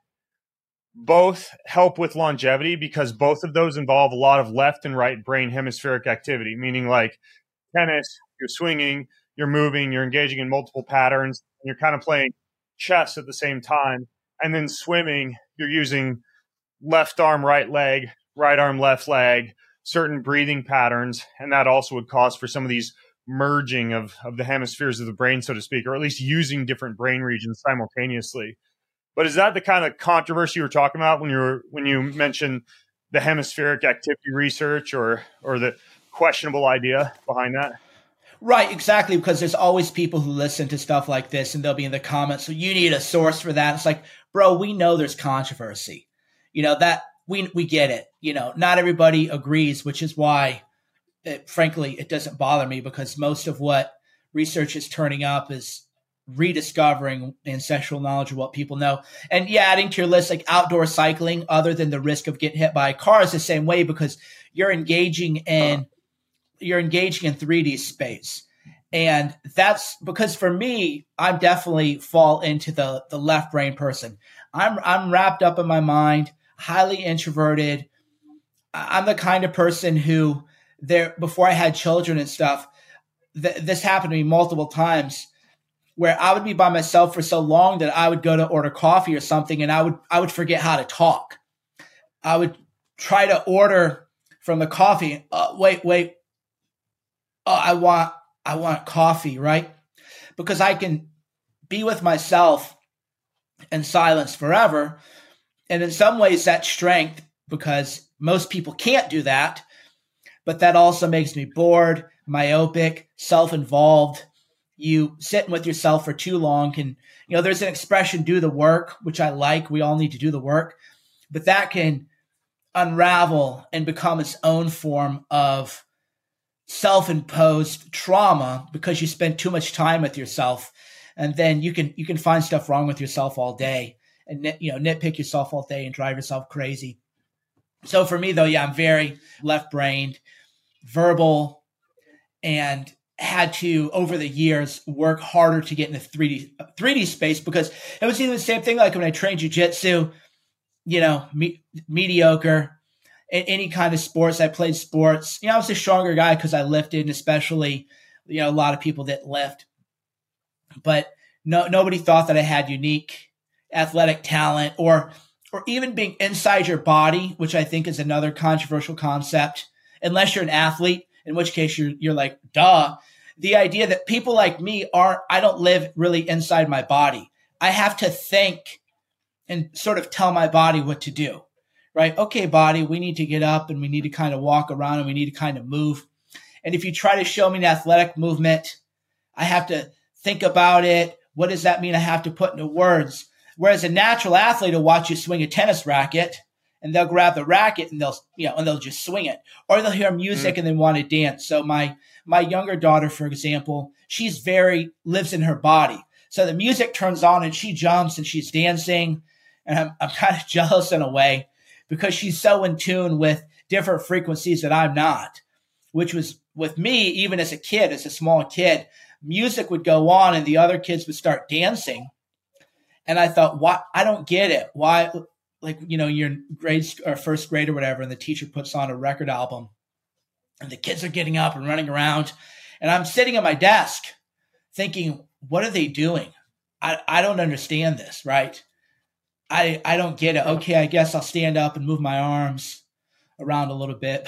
both help with longevity because both of those involve a lot of left and right brain hemispheric activity, meaning like tennis, you're swinging, you're moving, you're engaging in multiple patterns, and you're kind of playing chess at the same time. And then swimming, you're using left arm, right leg, right arm, left leg, certain breathing patterns, and that also would cause for some of these merging of, of the hemispheres of the brain, so to speak, or at least using different brain regions simultaneously. But is that the kind of controversy you were talking about when you were when you mentioned the hemispheric activity research or or the questionable idea behind that? Right, exactly, because there's always people who listen to stuff like this and they'll be in the comments, so you need a source for that. It's like, bro, we know there's controversy. You know, that we we get it. You know, not everybody agrees, which is why, it, frankly, it doesn't bother me because most of what research is turning up is rediscovering ancestral knowledge of what people know. And yeah, adding to your list like outdoor cycling, other than the risk of getting hit by a car, is the same way because you're engaging in you're engaging in 3D space. And that's because for me, I'm definitely fall into the the left brain person. I'm I'm wrapped up in my mind highly introverted. I'm the kind of person who there before I had children and stuff. Th- this happened to me multiple times where I would be by myself for so long that I would go to order coffee or something and I would I would forget how to talk. I would try to order from the coffee. Uh, wait, wait. Oh, I want I want coffee, right? Because I can be with myself in silence forever and in some ways, that's strength because most people can't do that. But that also makes me bored, myopic, self involved. You sitting with yourself for too long can, you know, there's an expression, do the work, which I like. We all need to do the work. But that can unravel and become its own form of self imposed trauma because you spend too much time with yourself. And then you can you can find stuff wrong with yourself all day and you know nitpick yourself all day and drive yourself crazy. So for me though, yeah, I'm very left brained, verbal, and had to over the years work harder to get in the 3D 3D space because it was even the same thing like when I trained jujitsu, you know, me, mediocre. In any kind of sports, I played sports. You know, I was a stronger guy because I lifted, and especially, you know, a lot of people that lift. But no, nobody thought that I had unique athletic talent or or even being inside your body, which I think is another controversial concept, unless you're an athlete, in which case you're you're like, duh. the idea that people like me aren't, I don't live really inside my body. I have to think and sort of tell my body what to do, right? Okay, body, we need to get up and we need to kind of walk around and we need to kind of move. And if you try to show me an athletic movement, I have to think about it. What does that mean? I have to put into words. Whereas a natural athlete will watch you swing a tennis racket and they'll grab the racket and they'll, you know, and they'll just swing it or they'll hear music mm. and they want to dance. So my, my younger daughter, for example, she's very, lives in her body. So the music turns on and she jumps and she's dancing. And I'm, I'm kind of jealous in a way because she's so in tune with different frequencies that I'm not, which was with me, even as a kid, as a small kid, music would go on and the other kids would start dancing. And I thought, why? I don't get it. Why? Like, you know, you're in grade or first grade or whatever, and the teacher puts on a record album and the kids are getting up and running around. And I'm sitting at my desk thinking, what are they doing? I, I don't understand this, right? I, I don't get it. Okay, I guess I'll stand up and move my arms around a little bit.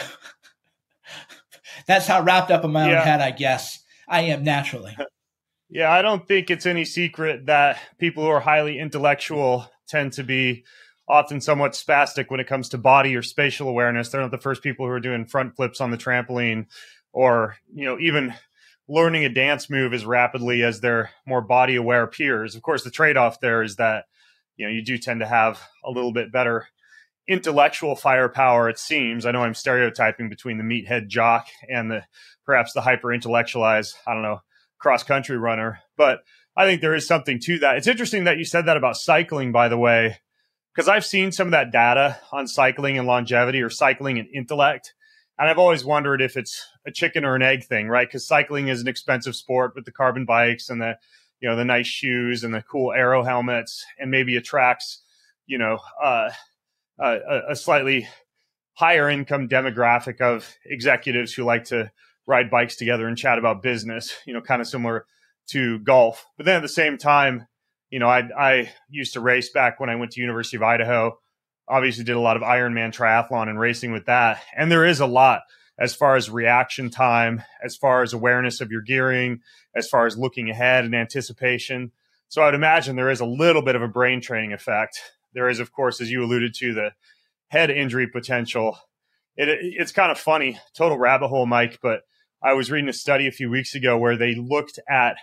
That's how wrapped up in my yeah. own head, I guess. I am naturally. Yeah, I don't think it's any secret that people who are highly intellectual tend to be often somewhat spastic when it comes to body or spatial awareness. They're not the first people who are doing front flips on the trampoline or, you know, even learning a dance move as rapidly as their more body aware peers. Of course, the trade off there is that, you know, you do tend to have a little bit better intellectual firepower, it seems. I know I'm stereotyping between the meathead jock and the perhaps the hyper intellectualized, I don't know, cross country runner. But I think there is something to that. It's interesting that you said that about cycling, by the way, because I've seen some of that data on cycling and longevity or cycling and intellect. And I've always wondered if it's a chicken or an egg thing, right? Because cycling is an expensive sport with the carbon bikes and the, you know, the nice shoes and the cool aero helmets, and maybe attracts, you know, uh, a, a slightly higher income demographic of executives who like to ride bikes together and chat about business, you know, kind of similar to golf. But then at the same time, you know, I, I used to race back when I went to University of Idaho. Obviously, did a lot of Ironman triathlon and racing with that. And there is a lot as far as reaction time, as far as awareness of your gearing, as far as looking ahead and anticipation. So I'd imagine there is a little bit of a brain training effect. There is, of course, as you alluded to, the head injury potential. It, it's kind of funny, total rabbit hole, Mike, but I was reading a study a few weeks ago where they looked at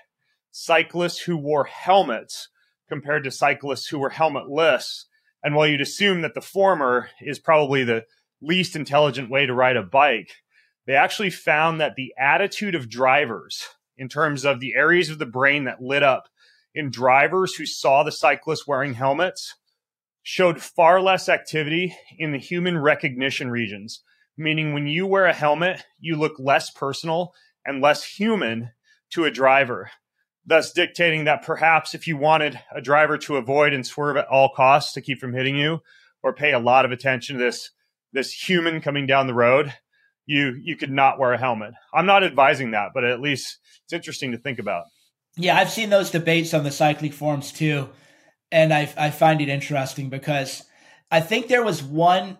cyclists who wore helmets compared to cyclists who were helmetless. And while you'd assume that the former is probably the least intelligent way to ride a bike, they actually found that the attitude of drivers, in terms of the areas of the brain that lit up in drivers who saw the cyclists wearing helmets, showed far less activity in the human recognition regions meaning when you wear a helmet, you look less personal and less human to a driver, thus dictating that perhaps if you wanted a driver to avoid and swerve at all costs to keep from hitting you or pay a lot of attention to this this human coming down the road, you you could not wear a helmet. I'm not advising that, but at least it's interesting to think about. Yeah, I've seen those debates on the cycling forums too, and I I find it interesting because I think there was one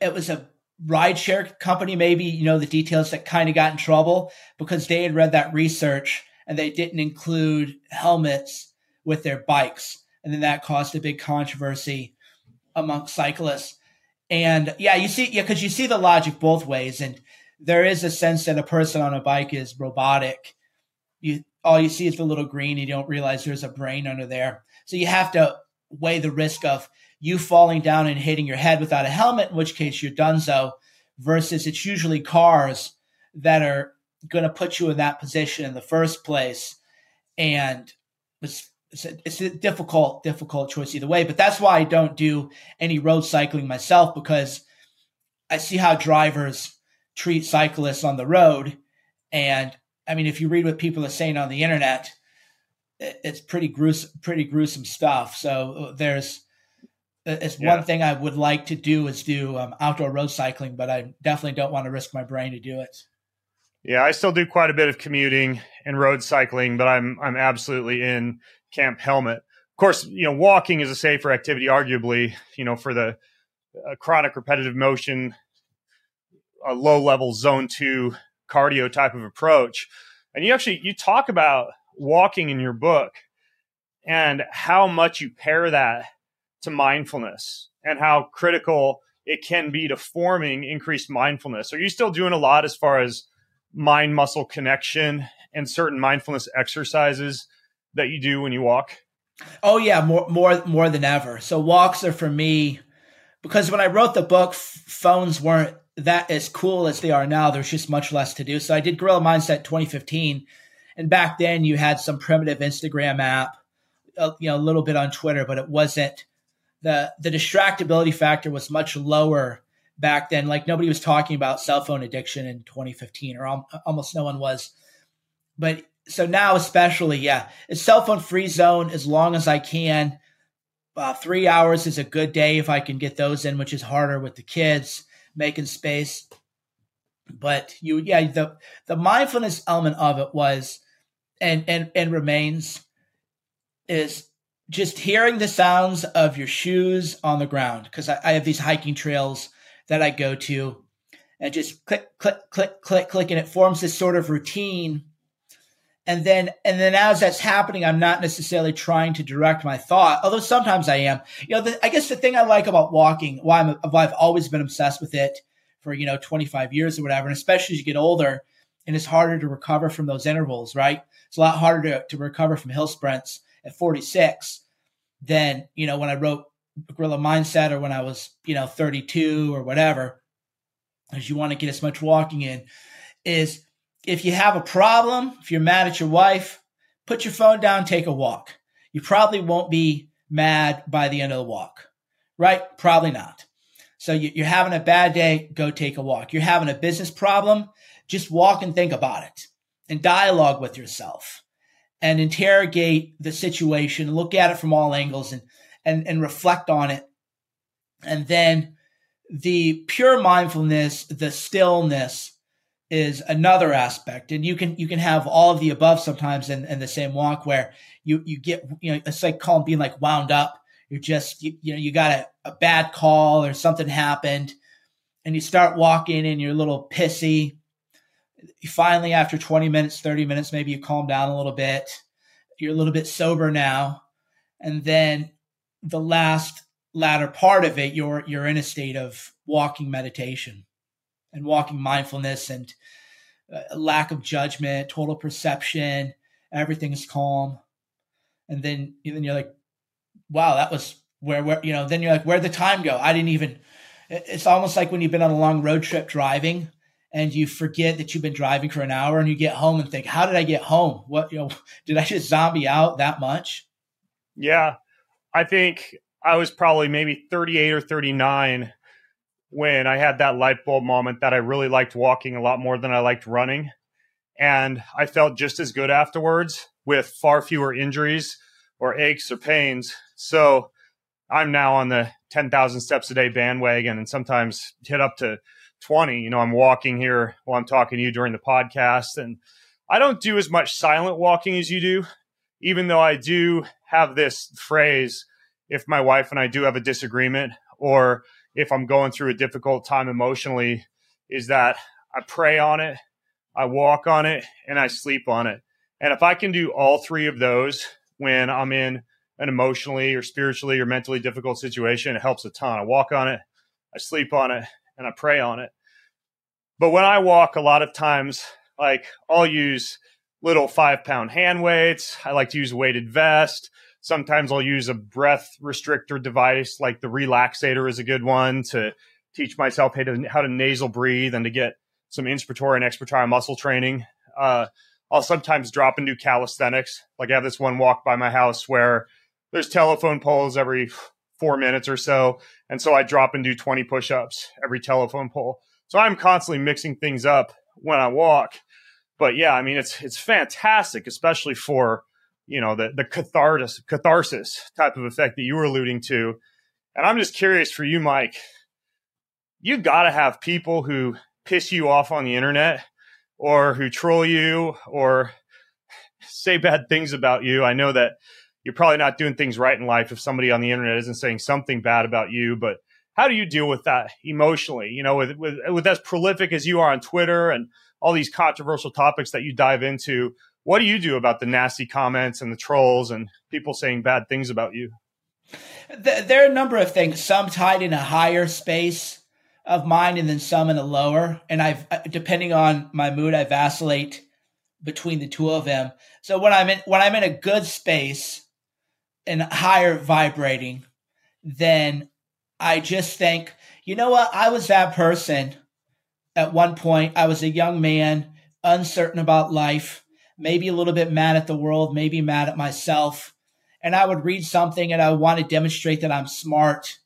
it was a rideshare company, maybe, you know, the details that kind of got in trouble because they had read that research and they didn't include helmets with their bikes. And then that caused a big controversy among cyclists. And yeah, you see, yeah, because you see the logic both ways. And there is a sense that a person on a bike is robotic. You all you see is the little green, you don't realize there's a brain under there. So you have to weigh the risk of you falling down and hitting your head without a helmet, in which case you're done so, versus it's usually cars that are going to put you in that position in the first place. And it's, it's a, it's a difficult, difficult choice either way. But that's why I don't do any road cycling myself because I see how drivers treat cyclists on the road. And I mean, if you read what people are saying on the internet, it's pretty gruesome, pretty gruesome stuff. So uh, there's, it's yeah. one thing I would like to do is do um, outdoor road cycling, but I definitely don't want to risk my brain to do it. Yeah, I still do quite a bit of commuting and road cycling, but I'm I'm absolutely in camp helmet. Of course, you know, walking is a safer activity, arguably. You know, for the uh, chronic repetitive motion, a low level zone two cardio type of approach. And you actually you talk about walking in your book and how much you pair that to mindfulness and how critical it can be to forming increased mindfulness. Are you still doing a lot as far as mind muscle connection and certain mindfulness exercises that you do when you walk? Oh yeah, more more more than ever. So walks are for me because when I wrote the book, phones weren't that as cool as they are now. There's just much less to do. So I did Gorilla Mindset 2015, and back then you had some primitive Instagram app, uh, you know, a little bit on Twitter, but it wasn't the the distractibility factor was much lower back then. Like nobody was talking about cell phone addiction in 2015, or al- almost no one was. But so now, especially, yeah, it's cell phone free zone as long as I can. Uh, three hours is a good day if I can get those in, which is harder with the kids making space. But you, yeah, the the mindfulness element of it was, and and and remains, is just hearing the sounds of your shoes on the ground because I, I have these hiking trails that I go to, and just click click click click click, and it forms this sort of routine. And then and then as that's happening i'm not necessarily trying to direct my thought although sometimes i am. You know the, i guess the thing i like about walking why, I'm, why i've always been obsessed with it for you know 25 years or whatever and especially as you get older and it's harder to recover from those intervals right? It's a lot harder to, to recover from hill sprints at 46 than you know when i wrote gorilla mindset or when i was you know 32 or whatever as you want to get as much walking in is if you have a problem, if you're mad at your wife, put your phone down, take a walk. You probably won't be mad by the end of the walk, right? Probably not. So you're having a bad day, go take a walk. You're having a business problem, just walk and think about it and dialogue with yourself and interrogate the situation, look at it from all angles and, and, and reflect on it. And then the pure mindfulness, the stillness, is another aspect and you can you can have all of the above sometimes in, in the same walk where you you get you know it's like calling being like wound up you're just you, you know you got a, a bad call or something happened and you start walking and you're a little pissy finally after 20 minutes 30 minutes maybe you calm down a little bit you're a little bit sober now and then the last latter part of it you're you're in a state of walking meditation and walking mindfulness and uh, lack of judgment, total perception, everything is calm. And then, then you're like, wow, that was where, where, you know, then you're like, where'd the time go? I didn't even, it's almost like when you've been on a long road trip driving and you forget that you've been driving for an hour and you get home and think, how did I get home? What, you know, did I just zombie out that much? Yeah. I think I was probably maybe 38 or 39 when I had that light bulb moment that I really liked walking a lot more than I liked running. And I felt just as good afterwards with far fewer injuries or aches or pains. So I'm now on the 10,000 steps a day bandwagon and sometimes hit up to 20. You know, I'm walking here while I'm talking to you during the podcast. And I don't do as much silent walking as you do, even though I do have this phrase if my wife and I do have a disagreement or if I'm going through a difficult time emotionally is that I pray on it, I walk on it, and I sleep on it. And if I can do all three of those when I'm in an emotionally or spiritually or mentally difficult situation, it helps a ton. I walk on it, I sleep on it, and I pray on it. But when I walk, a lot of times, like I'll use little five pound hand weights. I like to use a weighted vest. Sometimes I'll use a breath restrictor device, like the Relaxator is a good one to teach myself how to, how to nasal breathe and to get some inspiratory and expiratory muscle training. Uh, I'll sometimes drop into calisthenics. Like I have this one walk by my house where there's telephone poles every four minutes or so. And so I drop and do 20 push ups every telephone pole. So I'm constantly mixing things up when I walk. But yeah, I mean, it's, it's fantastic, especially for you know the the catharsis catharsis type of effect that you were alluding to and i'm just curious for you mike you got to have people who piss you off on the internet or who troll you or say bad things about you i know that you're probably not doing things right in life if somebody on the internet isn't saying something bad about you but how do you deal with that emotionally you know with with, with as prolific as you are on twitter and all these controversial topics that you dive into. What do you do about the nasty comments and the trolls and people saying bad things about you? There are a number of things, some tied in a higher space of mine and then some in a lower. And I've, uh, depending on my mood, I vacillate between the two of them. So when I'm in, when I'm in a good space and higher vibrating, then I just think, you know what? I was that person at one point. I was a young man, uncertain about life, maybe a little bit mad at the world, maybe mad at myself. And I would read something and I want to demonstrate that I'm smart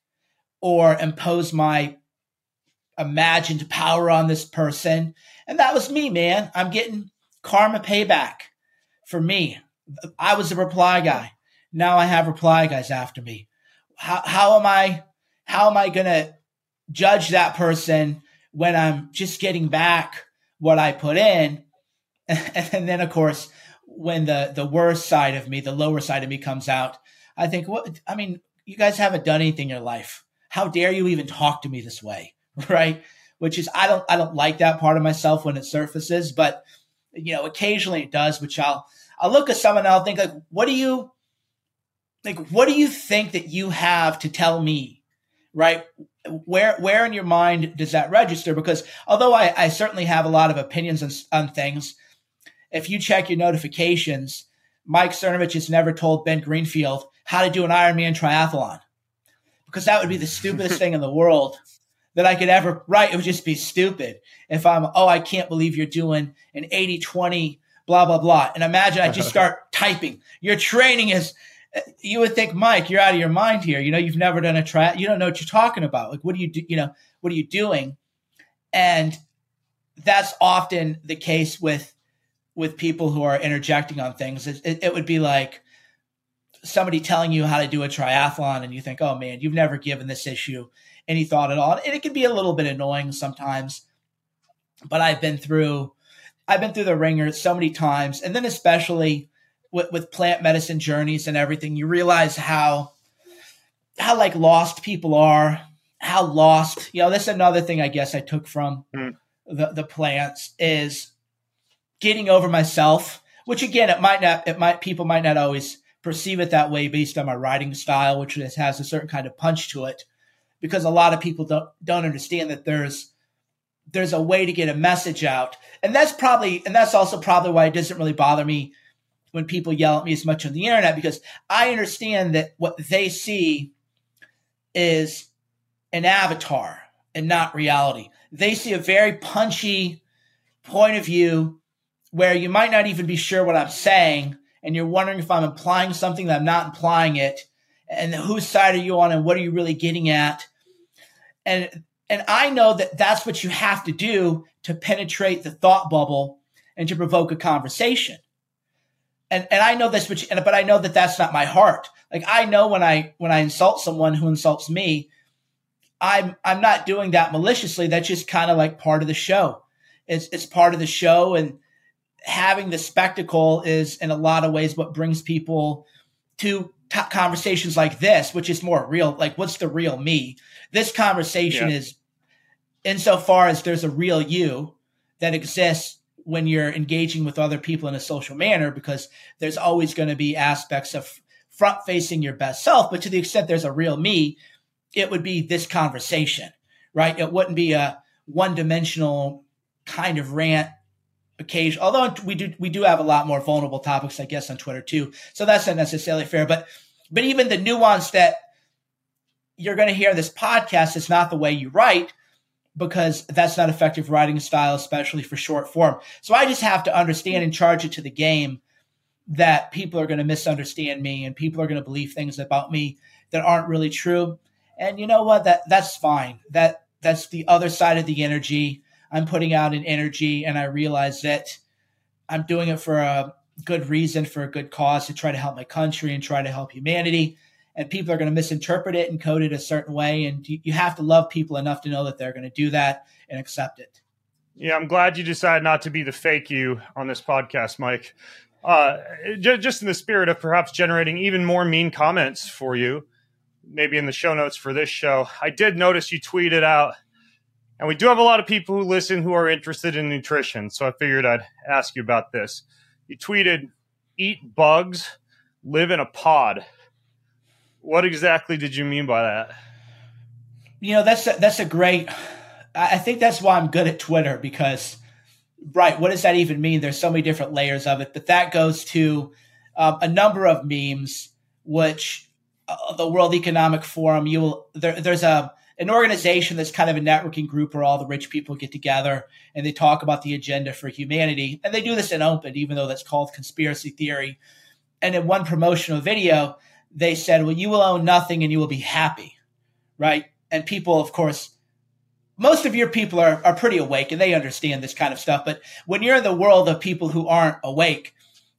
or impose my imagined power on this person. And that was me, man. I'm getting karma payback for me. I was the reply guy. Now I have reply guys after me. How, how am I, how am I going to judge that person when I'm just getting back what I put in? And then of course, when the, the worst side of me, the lower side of me comes out, I think, what, I mean, you guys haven't done anything in your life. How dare you even talk to me this way? Right. Which is, I don't, I don't like that part of myself when it surfaces, but you know, occasionally it does, which I'll, I'll look at someone and I'll think like, what do you, like, what do you think that you have to tell me? Right. Where, where in your mind does that register? Because although I, I certainly have a lot of opinions on, on things, if you check your notifications, Mike Cernovich has never told Ben Greenfield how to do an Ironman triathlon because that would be the stupidest thing in the world that I could ever write. It would just be stupid if I'm, oh, I can't believe you're doing an 80 20, blah, blah, blah. And imagine I just start typing. Your training is, you would think, Mike, you're out of your mind here. You know, you've never done a trial. You don't know what you're talking about. Like, what do you do? You know, what are you doing? And that's often the case with, with people who are interjecting on things. It, it, it would be like, somebody telling you how to do a triathlon and you think, oh man, you've never given this issue any thought at all. And it can be a little bit annoying sometimes, but I've been through, I've been through the ringer so many times. And then especially with, with plant medicine journeys and everything, you realize how, how like lost people are, how lost, you know, that's another thing I guess I took from mm. the, the plants is getting over myself, which again, it might not, it might, people might not always perceive it that way based on my writing style, which has a certain kind of punch to it because a lot of people don't don't understand that there's there's a way to get a message out. And that's probably and that's also probably why it doesn't really bother me when people yell at me as much on the internet because I understand that what they see is an avatar and not reality. They see a very punchy point of view where you might not even be sure what I'm saying and you're wondering if I'm implying something that I'm not implying it and whose side are you on and what are you really getting at and and I know that that's what you have to do to penetrate the thought bubble and to provoke a conversation. And and I know this, but but I know that that's not my heart. Like I know when I when I insult someone who insults me, I'm I'm not doing that maliciously. That's just kind of like part of the show. It's it's part of the show, and having the spectacle is in a lot of ways what brings people to t- conversations like this, which is more real. Like, what's the real me? This conversation yeah. is, insofar as there's a real you that exists when you're engaging with other people in a social manner, because there's always going to be aspects of front facing your best self. But to the extent there's a real me, it would be this conversation, right? It wouldn't be a one dimensional kind of rant occasion although we do we do have a lot more vulnerable topics i guess on twitter too so that's not necessarily fair but but even the nuance that you're going to hear this podcast is not the way you write because that's not effective writing style, especially for short form. So I just have to understand and charge it to the game that people are going to misunderstand me and people are going to believe things about me that aren't really true. And you know what? That that's fine. That that's the other side of the energy. I'm putting out an energy, and I realize that I'm doing it for a good reason for a good cause to try to help my country and try to help humanity. And people are going to misinterpret it and code it a certain way. And you have to love people enough to know that they're going to do that and accept it. Yeah, I'm glad you decided not to be the fake you on this podcast, Mike. Uh, just in the spirit of perhaps generating even more mean comments for you, maybe in the show notes for this show, I did notice you tweeted out And we do have a lot of people who listen who are interested in nutrition. So I figured I'd ask you about this. You tweeted, eat bugs, live in a pod. What exactly did you mean by that? You know, that's a, that's a great. I think that's why I'm good at Twitter because, right, what does that even mean? There's so many different layers of it, but that goes to um, a number of memes, which uh, the World Economic Forum, you will there, there's a an organization that's kind of a networking group where all the rich people get together and they talk about the agenda for humanity. And they do this in open, even though that's called conspiracy theory. And in one promotional video, they said, Well, you will own nothing and you will be happy. Right. And people, of course, most of your people are, are pretty awake and they understand this kind of stuff. But when you're in the world of people who aren't awake,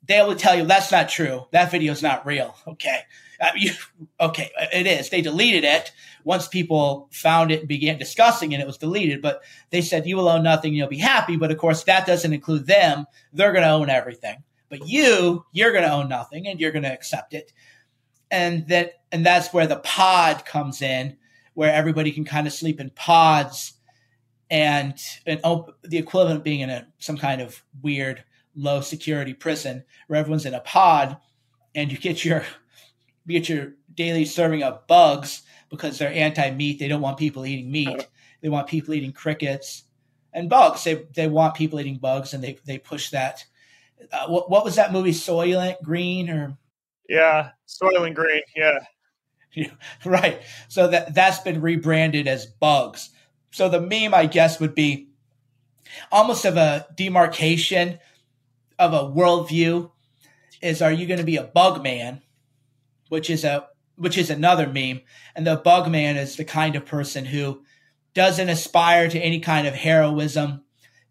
they will tell you that's not true. That video is not real. Okay. Uh, you, okay, it is. They deleted it once people found it and began discussing it. It was deleted, but they said you will own nothing, you'll be happy. But of course, that doesn't include them. They're going to own everything. But you, you're going to own nothing, and you're going to accept it. And that, and that's where the pod comes in, where everybody can kind of sleep in pods, and, op- the equivalent being in a some kind of weird low security prison where everyone's in a pod, and you get your get your daily serving of bugs because they're anti-meat. They don't want people eating meat. They want people eating crickets and bugs. They they want people eating bugs, and they they push that. Uh, what what was that movie? Soylent Green or yeah, Soylent Green. Yeah, right. So that that's been rebranded as bugs. So the meme, I guess, would be almost of a demarcation of a worldview. Is are you going to be a bug man which is a which is another meme. And the bug man is the kind of person who doesn't aspire to any kind of heroism,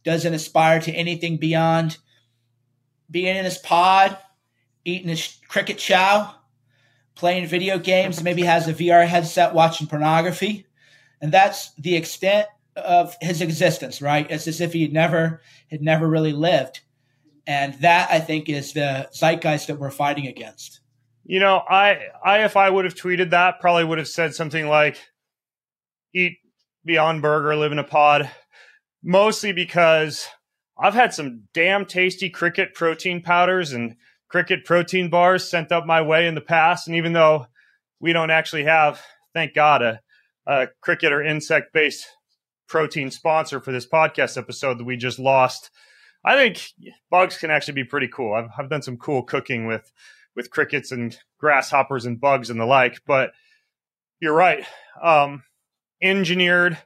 doesn't aspire to anything beyond being in his pod, eating his cricket chow, playing video games, maybe has a VR headset watching pornography. And that's the extent of his existence, right? It's as if he had never had never really lived. And that I think is the zeitgeist that we're fighting against. You know, I, I, if I would have tweeted that, probably would have said something like, eat Beyond Burger, live in a pod. Mostly because I've had some damn tasty cricket protein powders and cricket protein bars sent up my way in the past. And even though we don't actually have, thank God, a, a cricket or insect based protein sponsor for this podcast episode that we just lost, I think bugs can actually be pretty cool. I've, I've done some cool cooking with with crickets and grasshoppers and bugs and the like. But you're right. Um, engineered,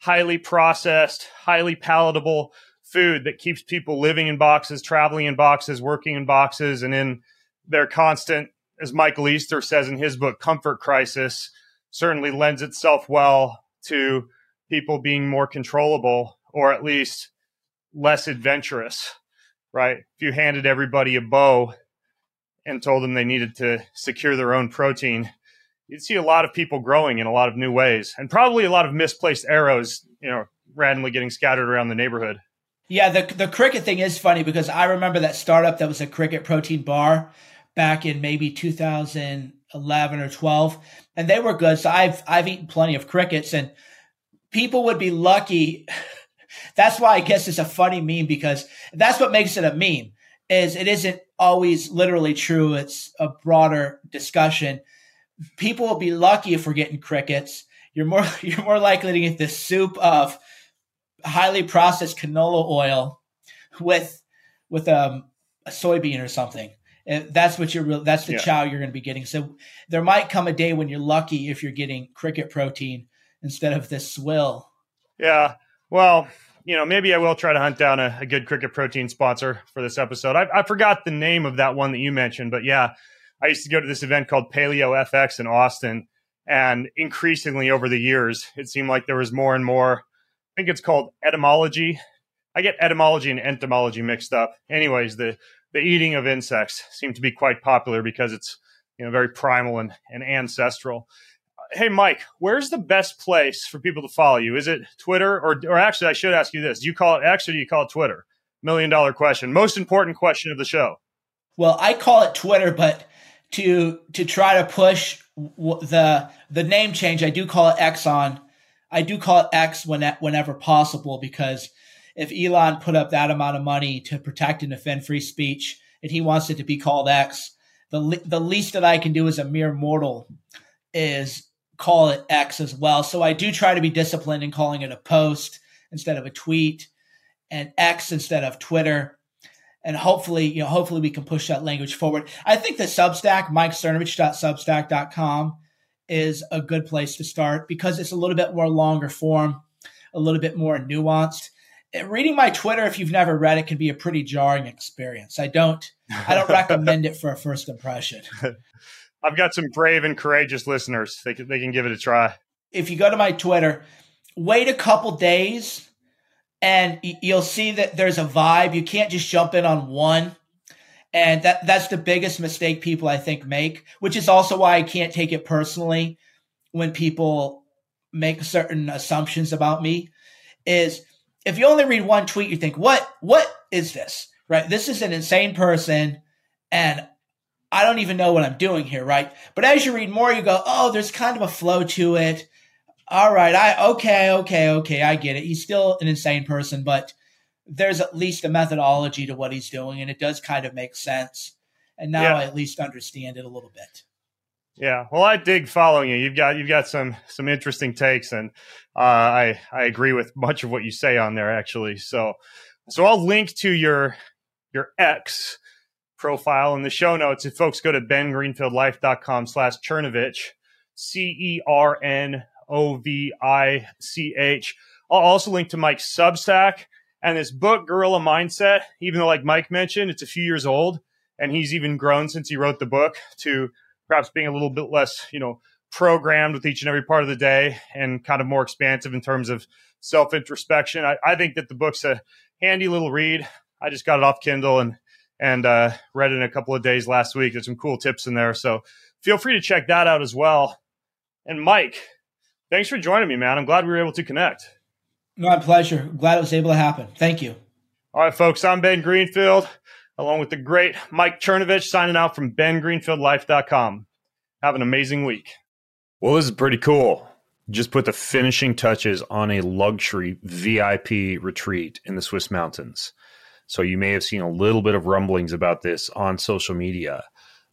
highly processed, highly palatable food that keeps people living in boxes, traveling in boxes, working in boxes, and in their constant, as Michael Easter says in his book, comfort crisis, certainly lends itself well to people being more controllable or at least less adventurous, right? If you handed everybody a bow and told them they needed to secure their own protein, you'd see a lot of people growing in a lot of new ways and probably a lot of misplaced arrows, you know, randomly getting scattered around the neighborhood. Yeah, the the cricket thing is funny because I remember that startup that was a cricket protein bar back in maybe 2011 or 12 and they were good. So I've I've eaten plenty of crickets and people would be lucky that's why I guess it's a funny meme because that's what makes it a meme is it isn't always literally true. It's a broader discussion. People will be lucky if we're getting crickets. You're more you're more likely to get this soup of highly processed canola oil with with um, a soybean or something. And that's what you're real. That's the yeah. chow you're going to be getting. So there might come a day when you're lucky if you're getting cricket protein instead of this swill. Yeah. Well, you know, maybe I will try to hunt down a, a good cricket protein sponsor for this episode. I, I, forgot the name of that one that you mentioned, but yeah, I used to go to this event called Paleo FX in Austin. And increasingly over the years, it seemed like there was more and more. Think it's called etymology. I get etymology and entomology mixed up. Anyways, the the eating of insects seemed to be quite popular because it's you know very primal and, and ancestral hey Mike, where's the best place for people to follow you? Is it Twitter or or actually I should ask you this. Do you call it X or do you call it Twitter? Million dollar question. Most important question of the show. Well, I call it Twitter, but to to try to push the the name change, I do call it X on I do call it X when, whenever possible because if Elon put up that amount of money to protect and defend free speech and he wants it to be called X, the the least that I can do as a mere mortal is call it X as well. So I do try to be disciplined in calling it a post instead of a tweet and X instead of Twitter. And hopefully, you know, hopefully we can push that language forward. I think the Substack, MikeCernovich.substack.com, is a good place to start because it's a little bit more longer form, a little bit more nuanced. Reading my Twitter, if you've never read it, can be a pretty jarring experience. I don't, I don't recommend it for a first impression. I've got some brave and courageous listeners. They can, they can give it a try. If you go to my Twitter, wait a couple days and you'll see that there's a vibe. You can't just jump in on one. And that that's the biggest mistake people I think make, which is also why I can't take it personally when people make certain assumptions about me is if you only read one tweet you think what what is this? Right? This is an insane person and I don't even know what I'm doing here, right? But as you read more, you go, oh, there's kind of a flow to it. All right, I okay, okay, okay, I get it. He's still an insane person, but there's at least a methodology to what he's doing, and it does kind of make sense. And now yeah. I at least understand it a little bit. Yeah, well, I dig following you. You've got you've got some some interesting takes, and uh, I I agree with much of what you say on there actually. So so I'll link to your your X profile in the show notes. If folks go to bengreenfieldlife.com slash Cernovich, C E R N O V I C H. I'll also link to Mike's Substack and this book, Gorilla Mindset. Even though, like Mike mentioned, it's a few years old and he's even grown since he wrote the book to perhaps being a little bit less, you know, programmed with each and every part of the day and kind of more expansive in terms of self introspection. I, I think that the book's a handy little read. I just got it off Kindle and and uh, read it in a couple of days last week. There's some cool tips in there. So feel free to check that out as well. And Mike, thanks for joining me, man. I'm glad we were able to connect. My pleasure. Glad it was able to happen. Thank you. All right, folks. I'm Ben Greenfield, along with the great Mike Cernovich, signing out from bengreenfieldlife.com. Have an amazing week. Well, this is pretty cool. Just put the finishing touches on a luxury VIP retreat in the Swiss mountains. So you may have seen a little bit of rumblings about this on social media.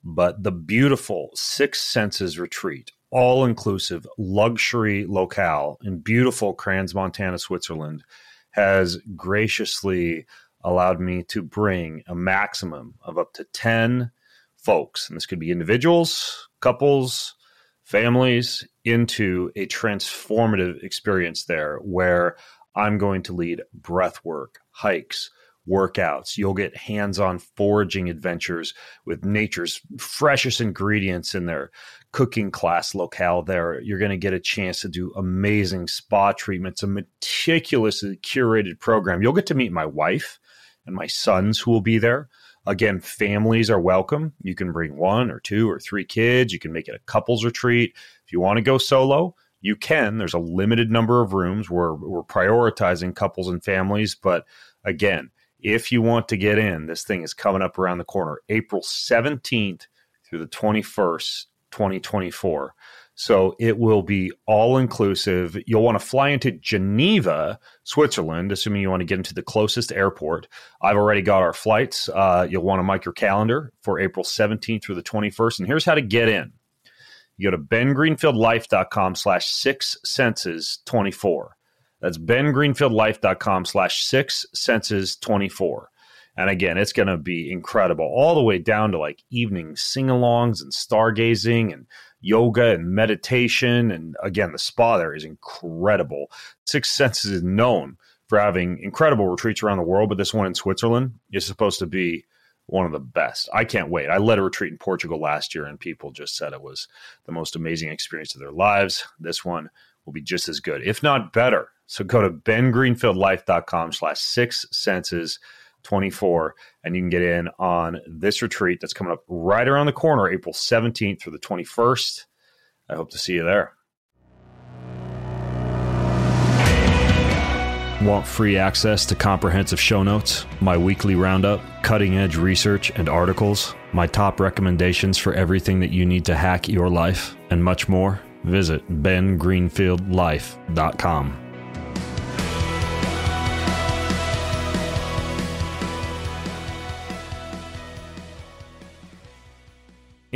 But the beautiful Six Senses retreat, all inclusive luxury locale in beautiful Crans, Montana, Switzerland, has graciously allowed me to bring a maximum of up to 10 folks, and this could be individuals, couples, families, into a transformative experience there where I'm going to lead breath work, hikes, workouts. You'll get hands on foraging adventures with nature's freshest ingredients in their cooking class locale there. You're going to get a chance to do amazing spa treatments, a meticulously curated program. You'll get to meet my wife and my sons who will be there. Again, families are welcome. You can bring one or two or three kids. You can make it a couples retreat. If you want to go solo, you can. There's a limited number of rooms. We're, we're prioritizing couples and families. But again, if you want to get in, this thing is coming up around the corner, April 17th through the 21st, 2024. So it will be all inclusive. You'll want to fly into Geneva, Switzerland, assuming you want to get into the closest airport. I've already got our flights. Uh, you'll want to mark your calendar for April 17th through the 21st. And here's how to get in. You go to bengreenfieldlife.com slash six senses 24. That's bengreenfieldlife.com slash six senses 24. And again, it's going to be incredible, all the way down to like evening sing alongs and stargazing and yoga and meditation. And again, the spa there is incredible. Six Senses is known for having incredible retreats around the world, but this one in Switzerland is supposed to be one of the best. I can't wait. I led a retreat in Portugal last year, and people just said it was the most amazing experience of their lives. This one will be just as good, if not better. So go to bengreenfieldlife.com slash six senses 24 and you can get in on this retreat that's coming up right around the corner, April 17th through the 21st. I hope to see you there. Want free access to comprehensive show notes, my weekly roundup, cutting edge research and articles, my top recommendations for everything that you need to hack your life, and much more? visit bengreenfieldlife.com.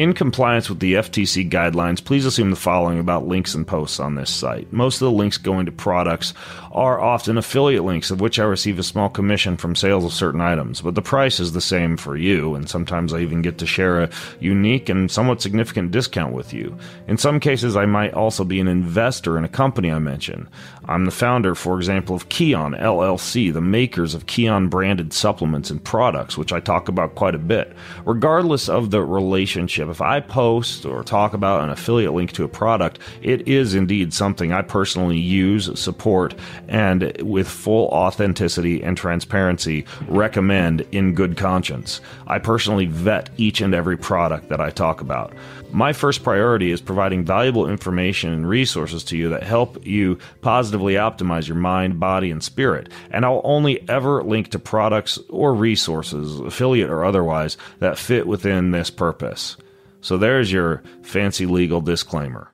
In compliance with the FTC guidelines, please assume the following about links and posts on this site. Most of the links going to products are often affiliate links, of which I receive a small commission from sales of certain items, but the price is the same for you, and sometimes I even get to share a unique and somewhat significant discount with you. In some cases, I might also be an investor in a company I mention. I'm the founder, for example, of Kion LLC, the makers of Kion branded supplements and products, which I talk about quite a bit. Regardless of the relationship, if I post or talk about an affiliate link to a product, it is indeed something I personally use, support, and with full authenticity and transparency recommend in good conscience. I personally vet each and every product that I talk about. My first priority is providing valuable information and resources to you that help you positively optimize your mind, body, and spirit. And I'll only ever link to products or resources, affiliate or otherwise, that fit within this purpose. So there's your fancy legal disclaimer.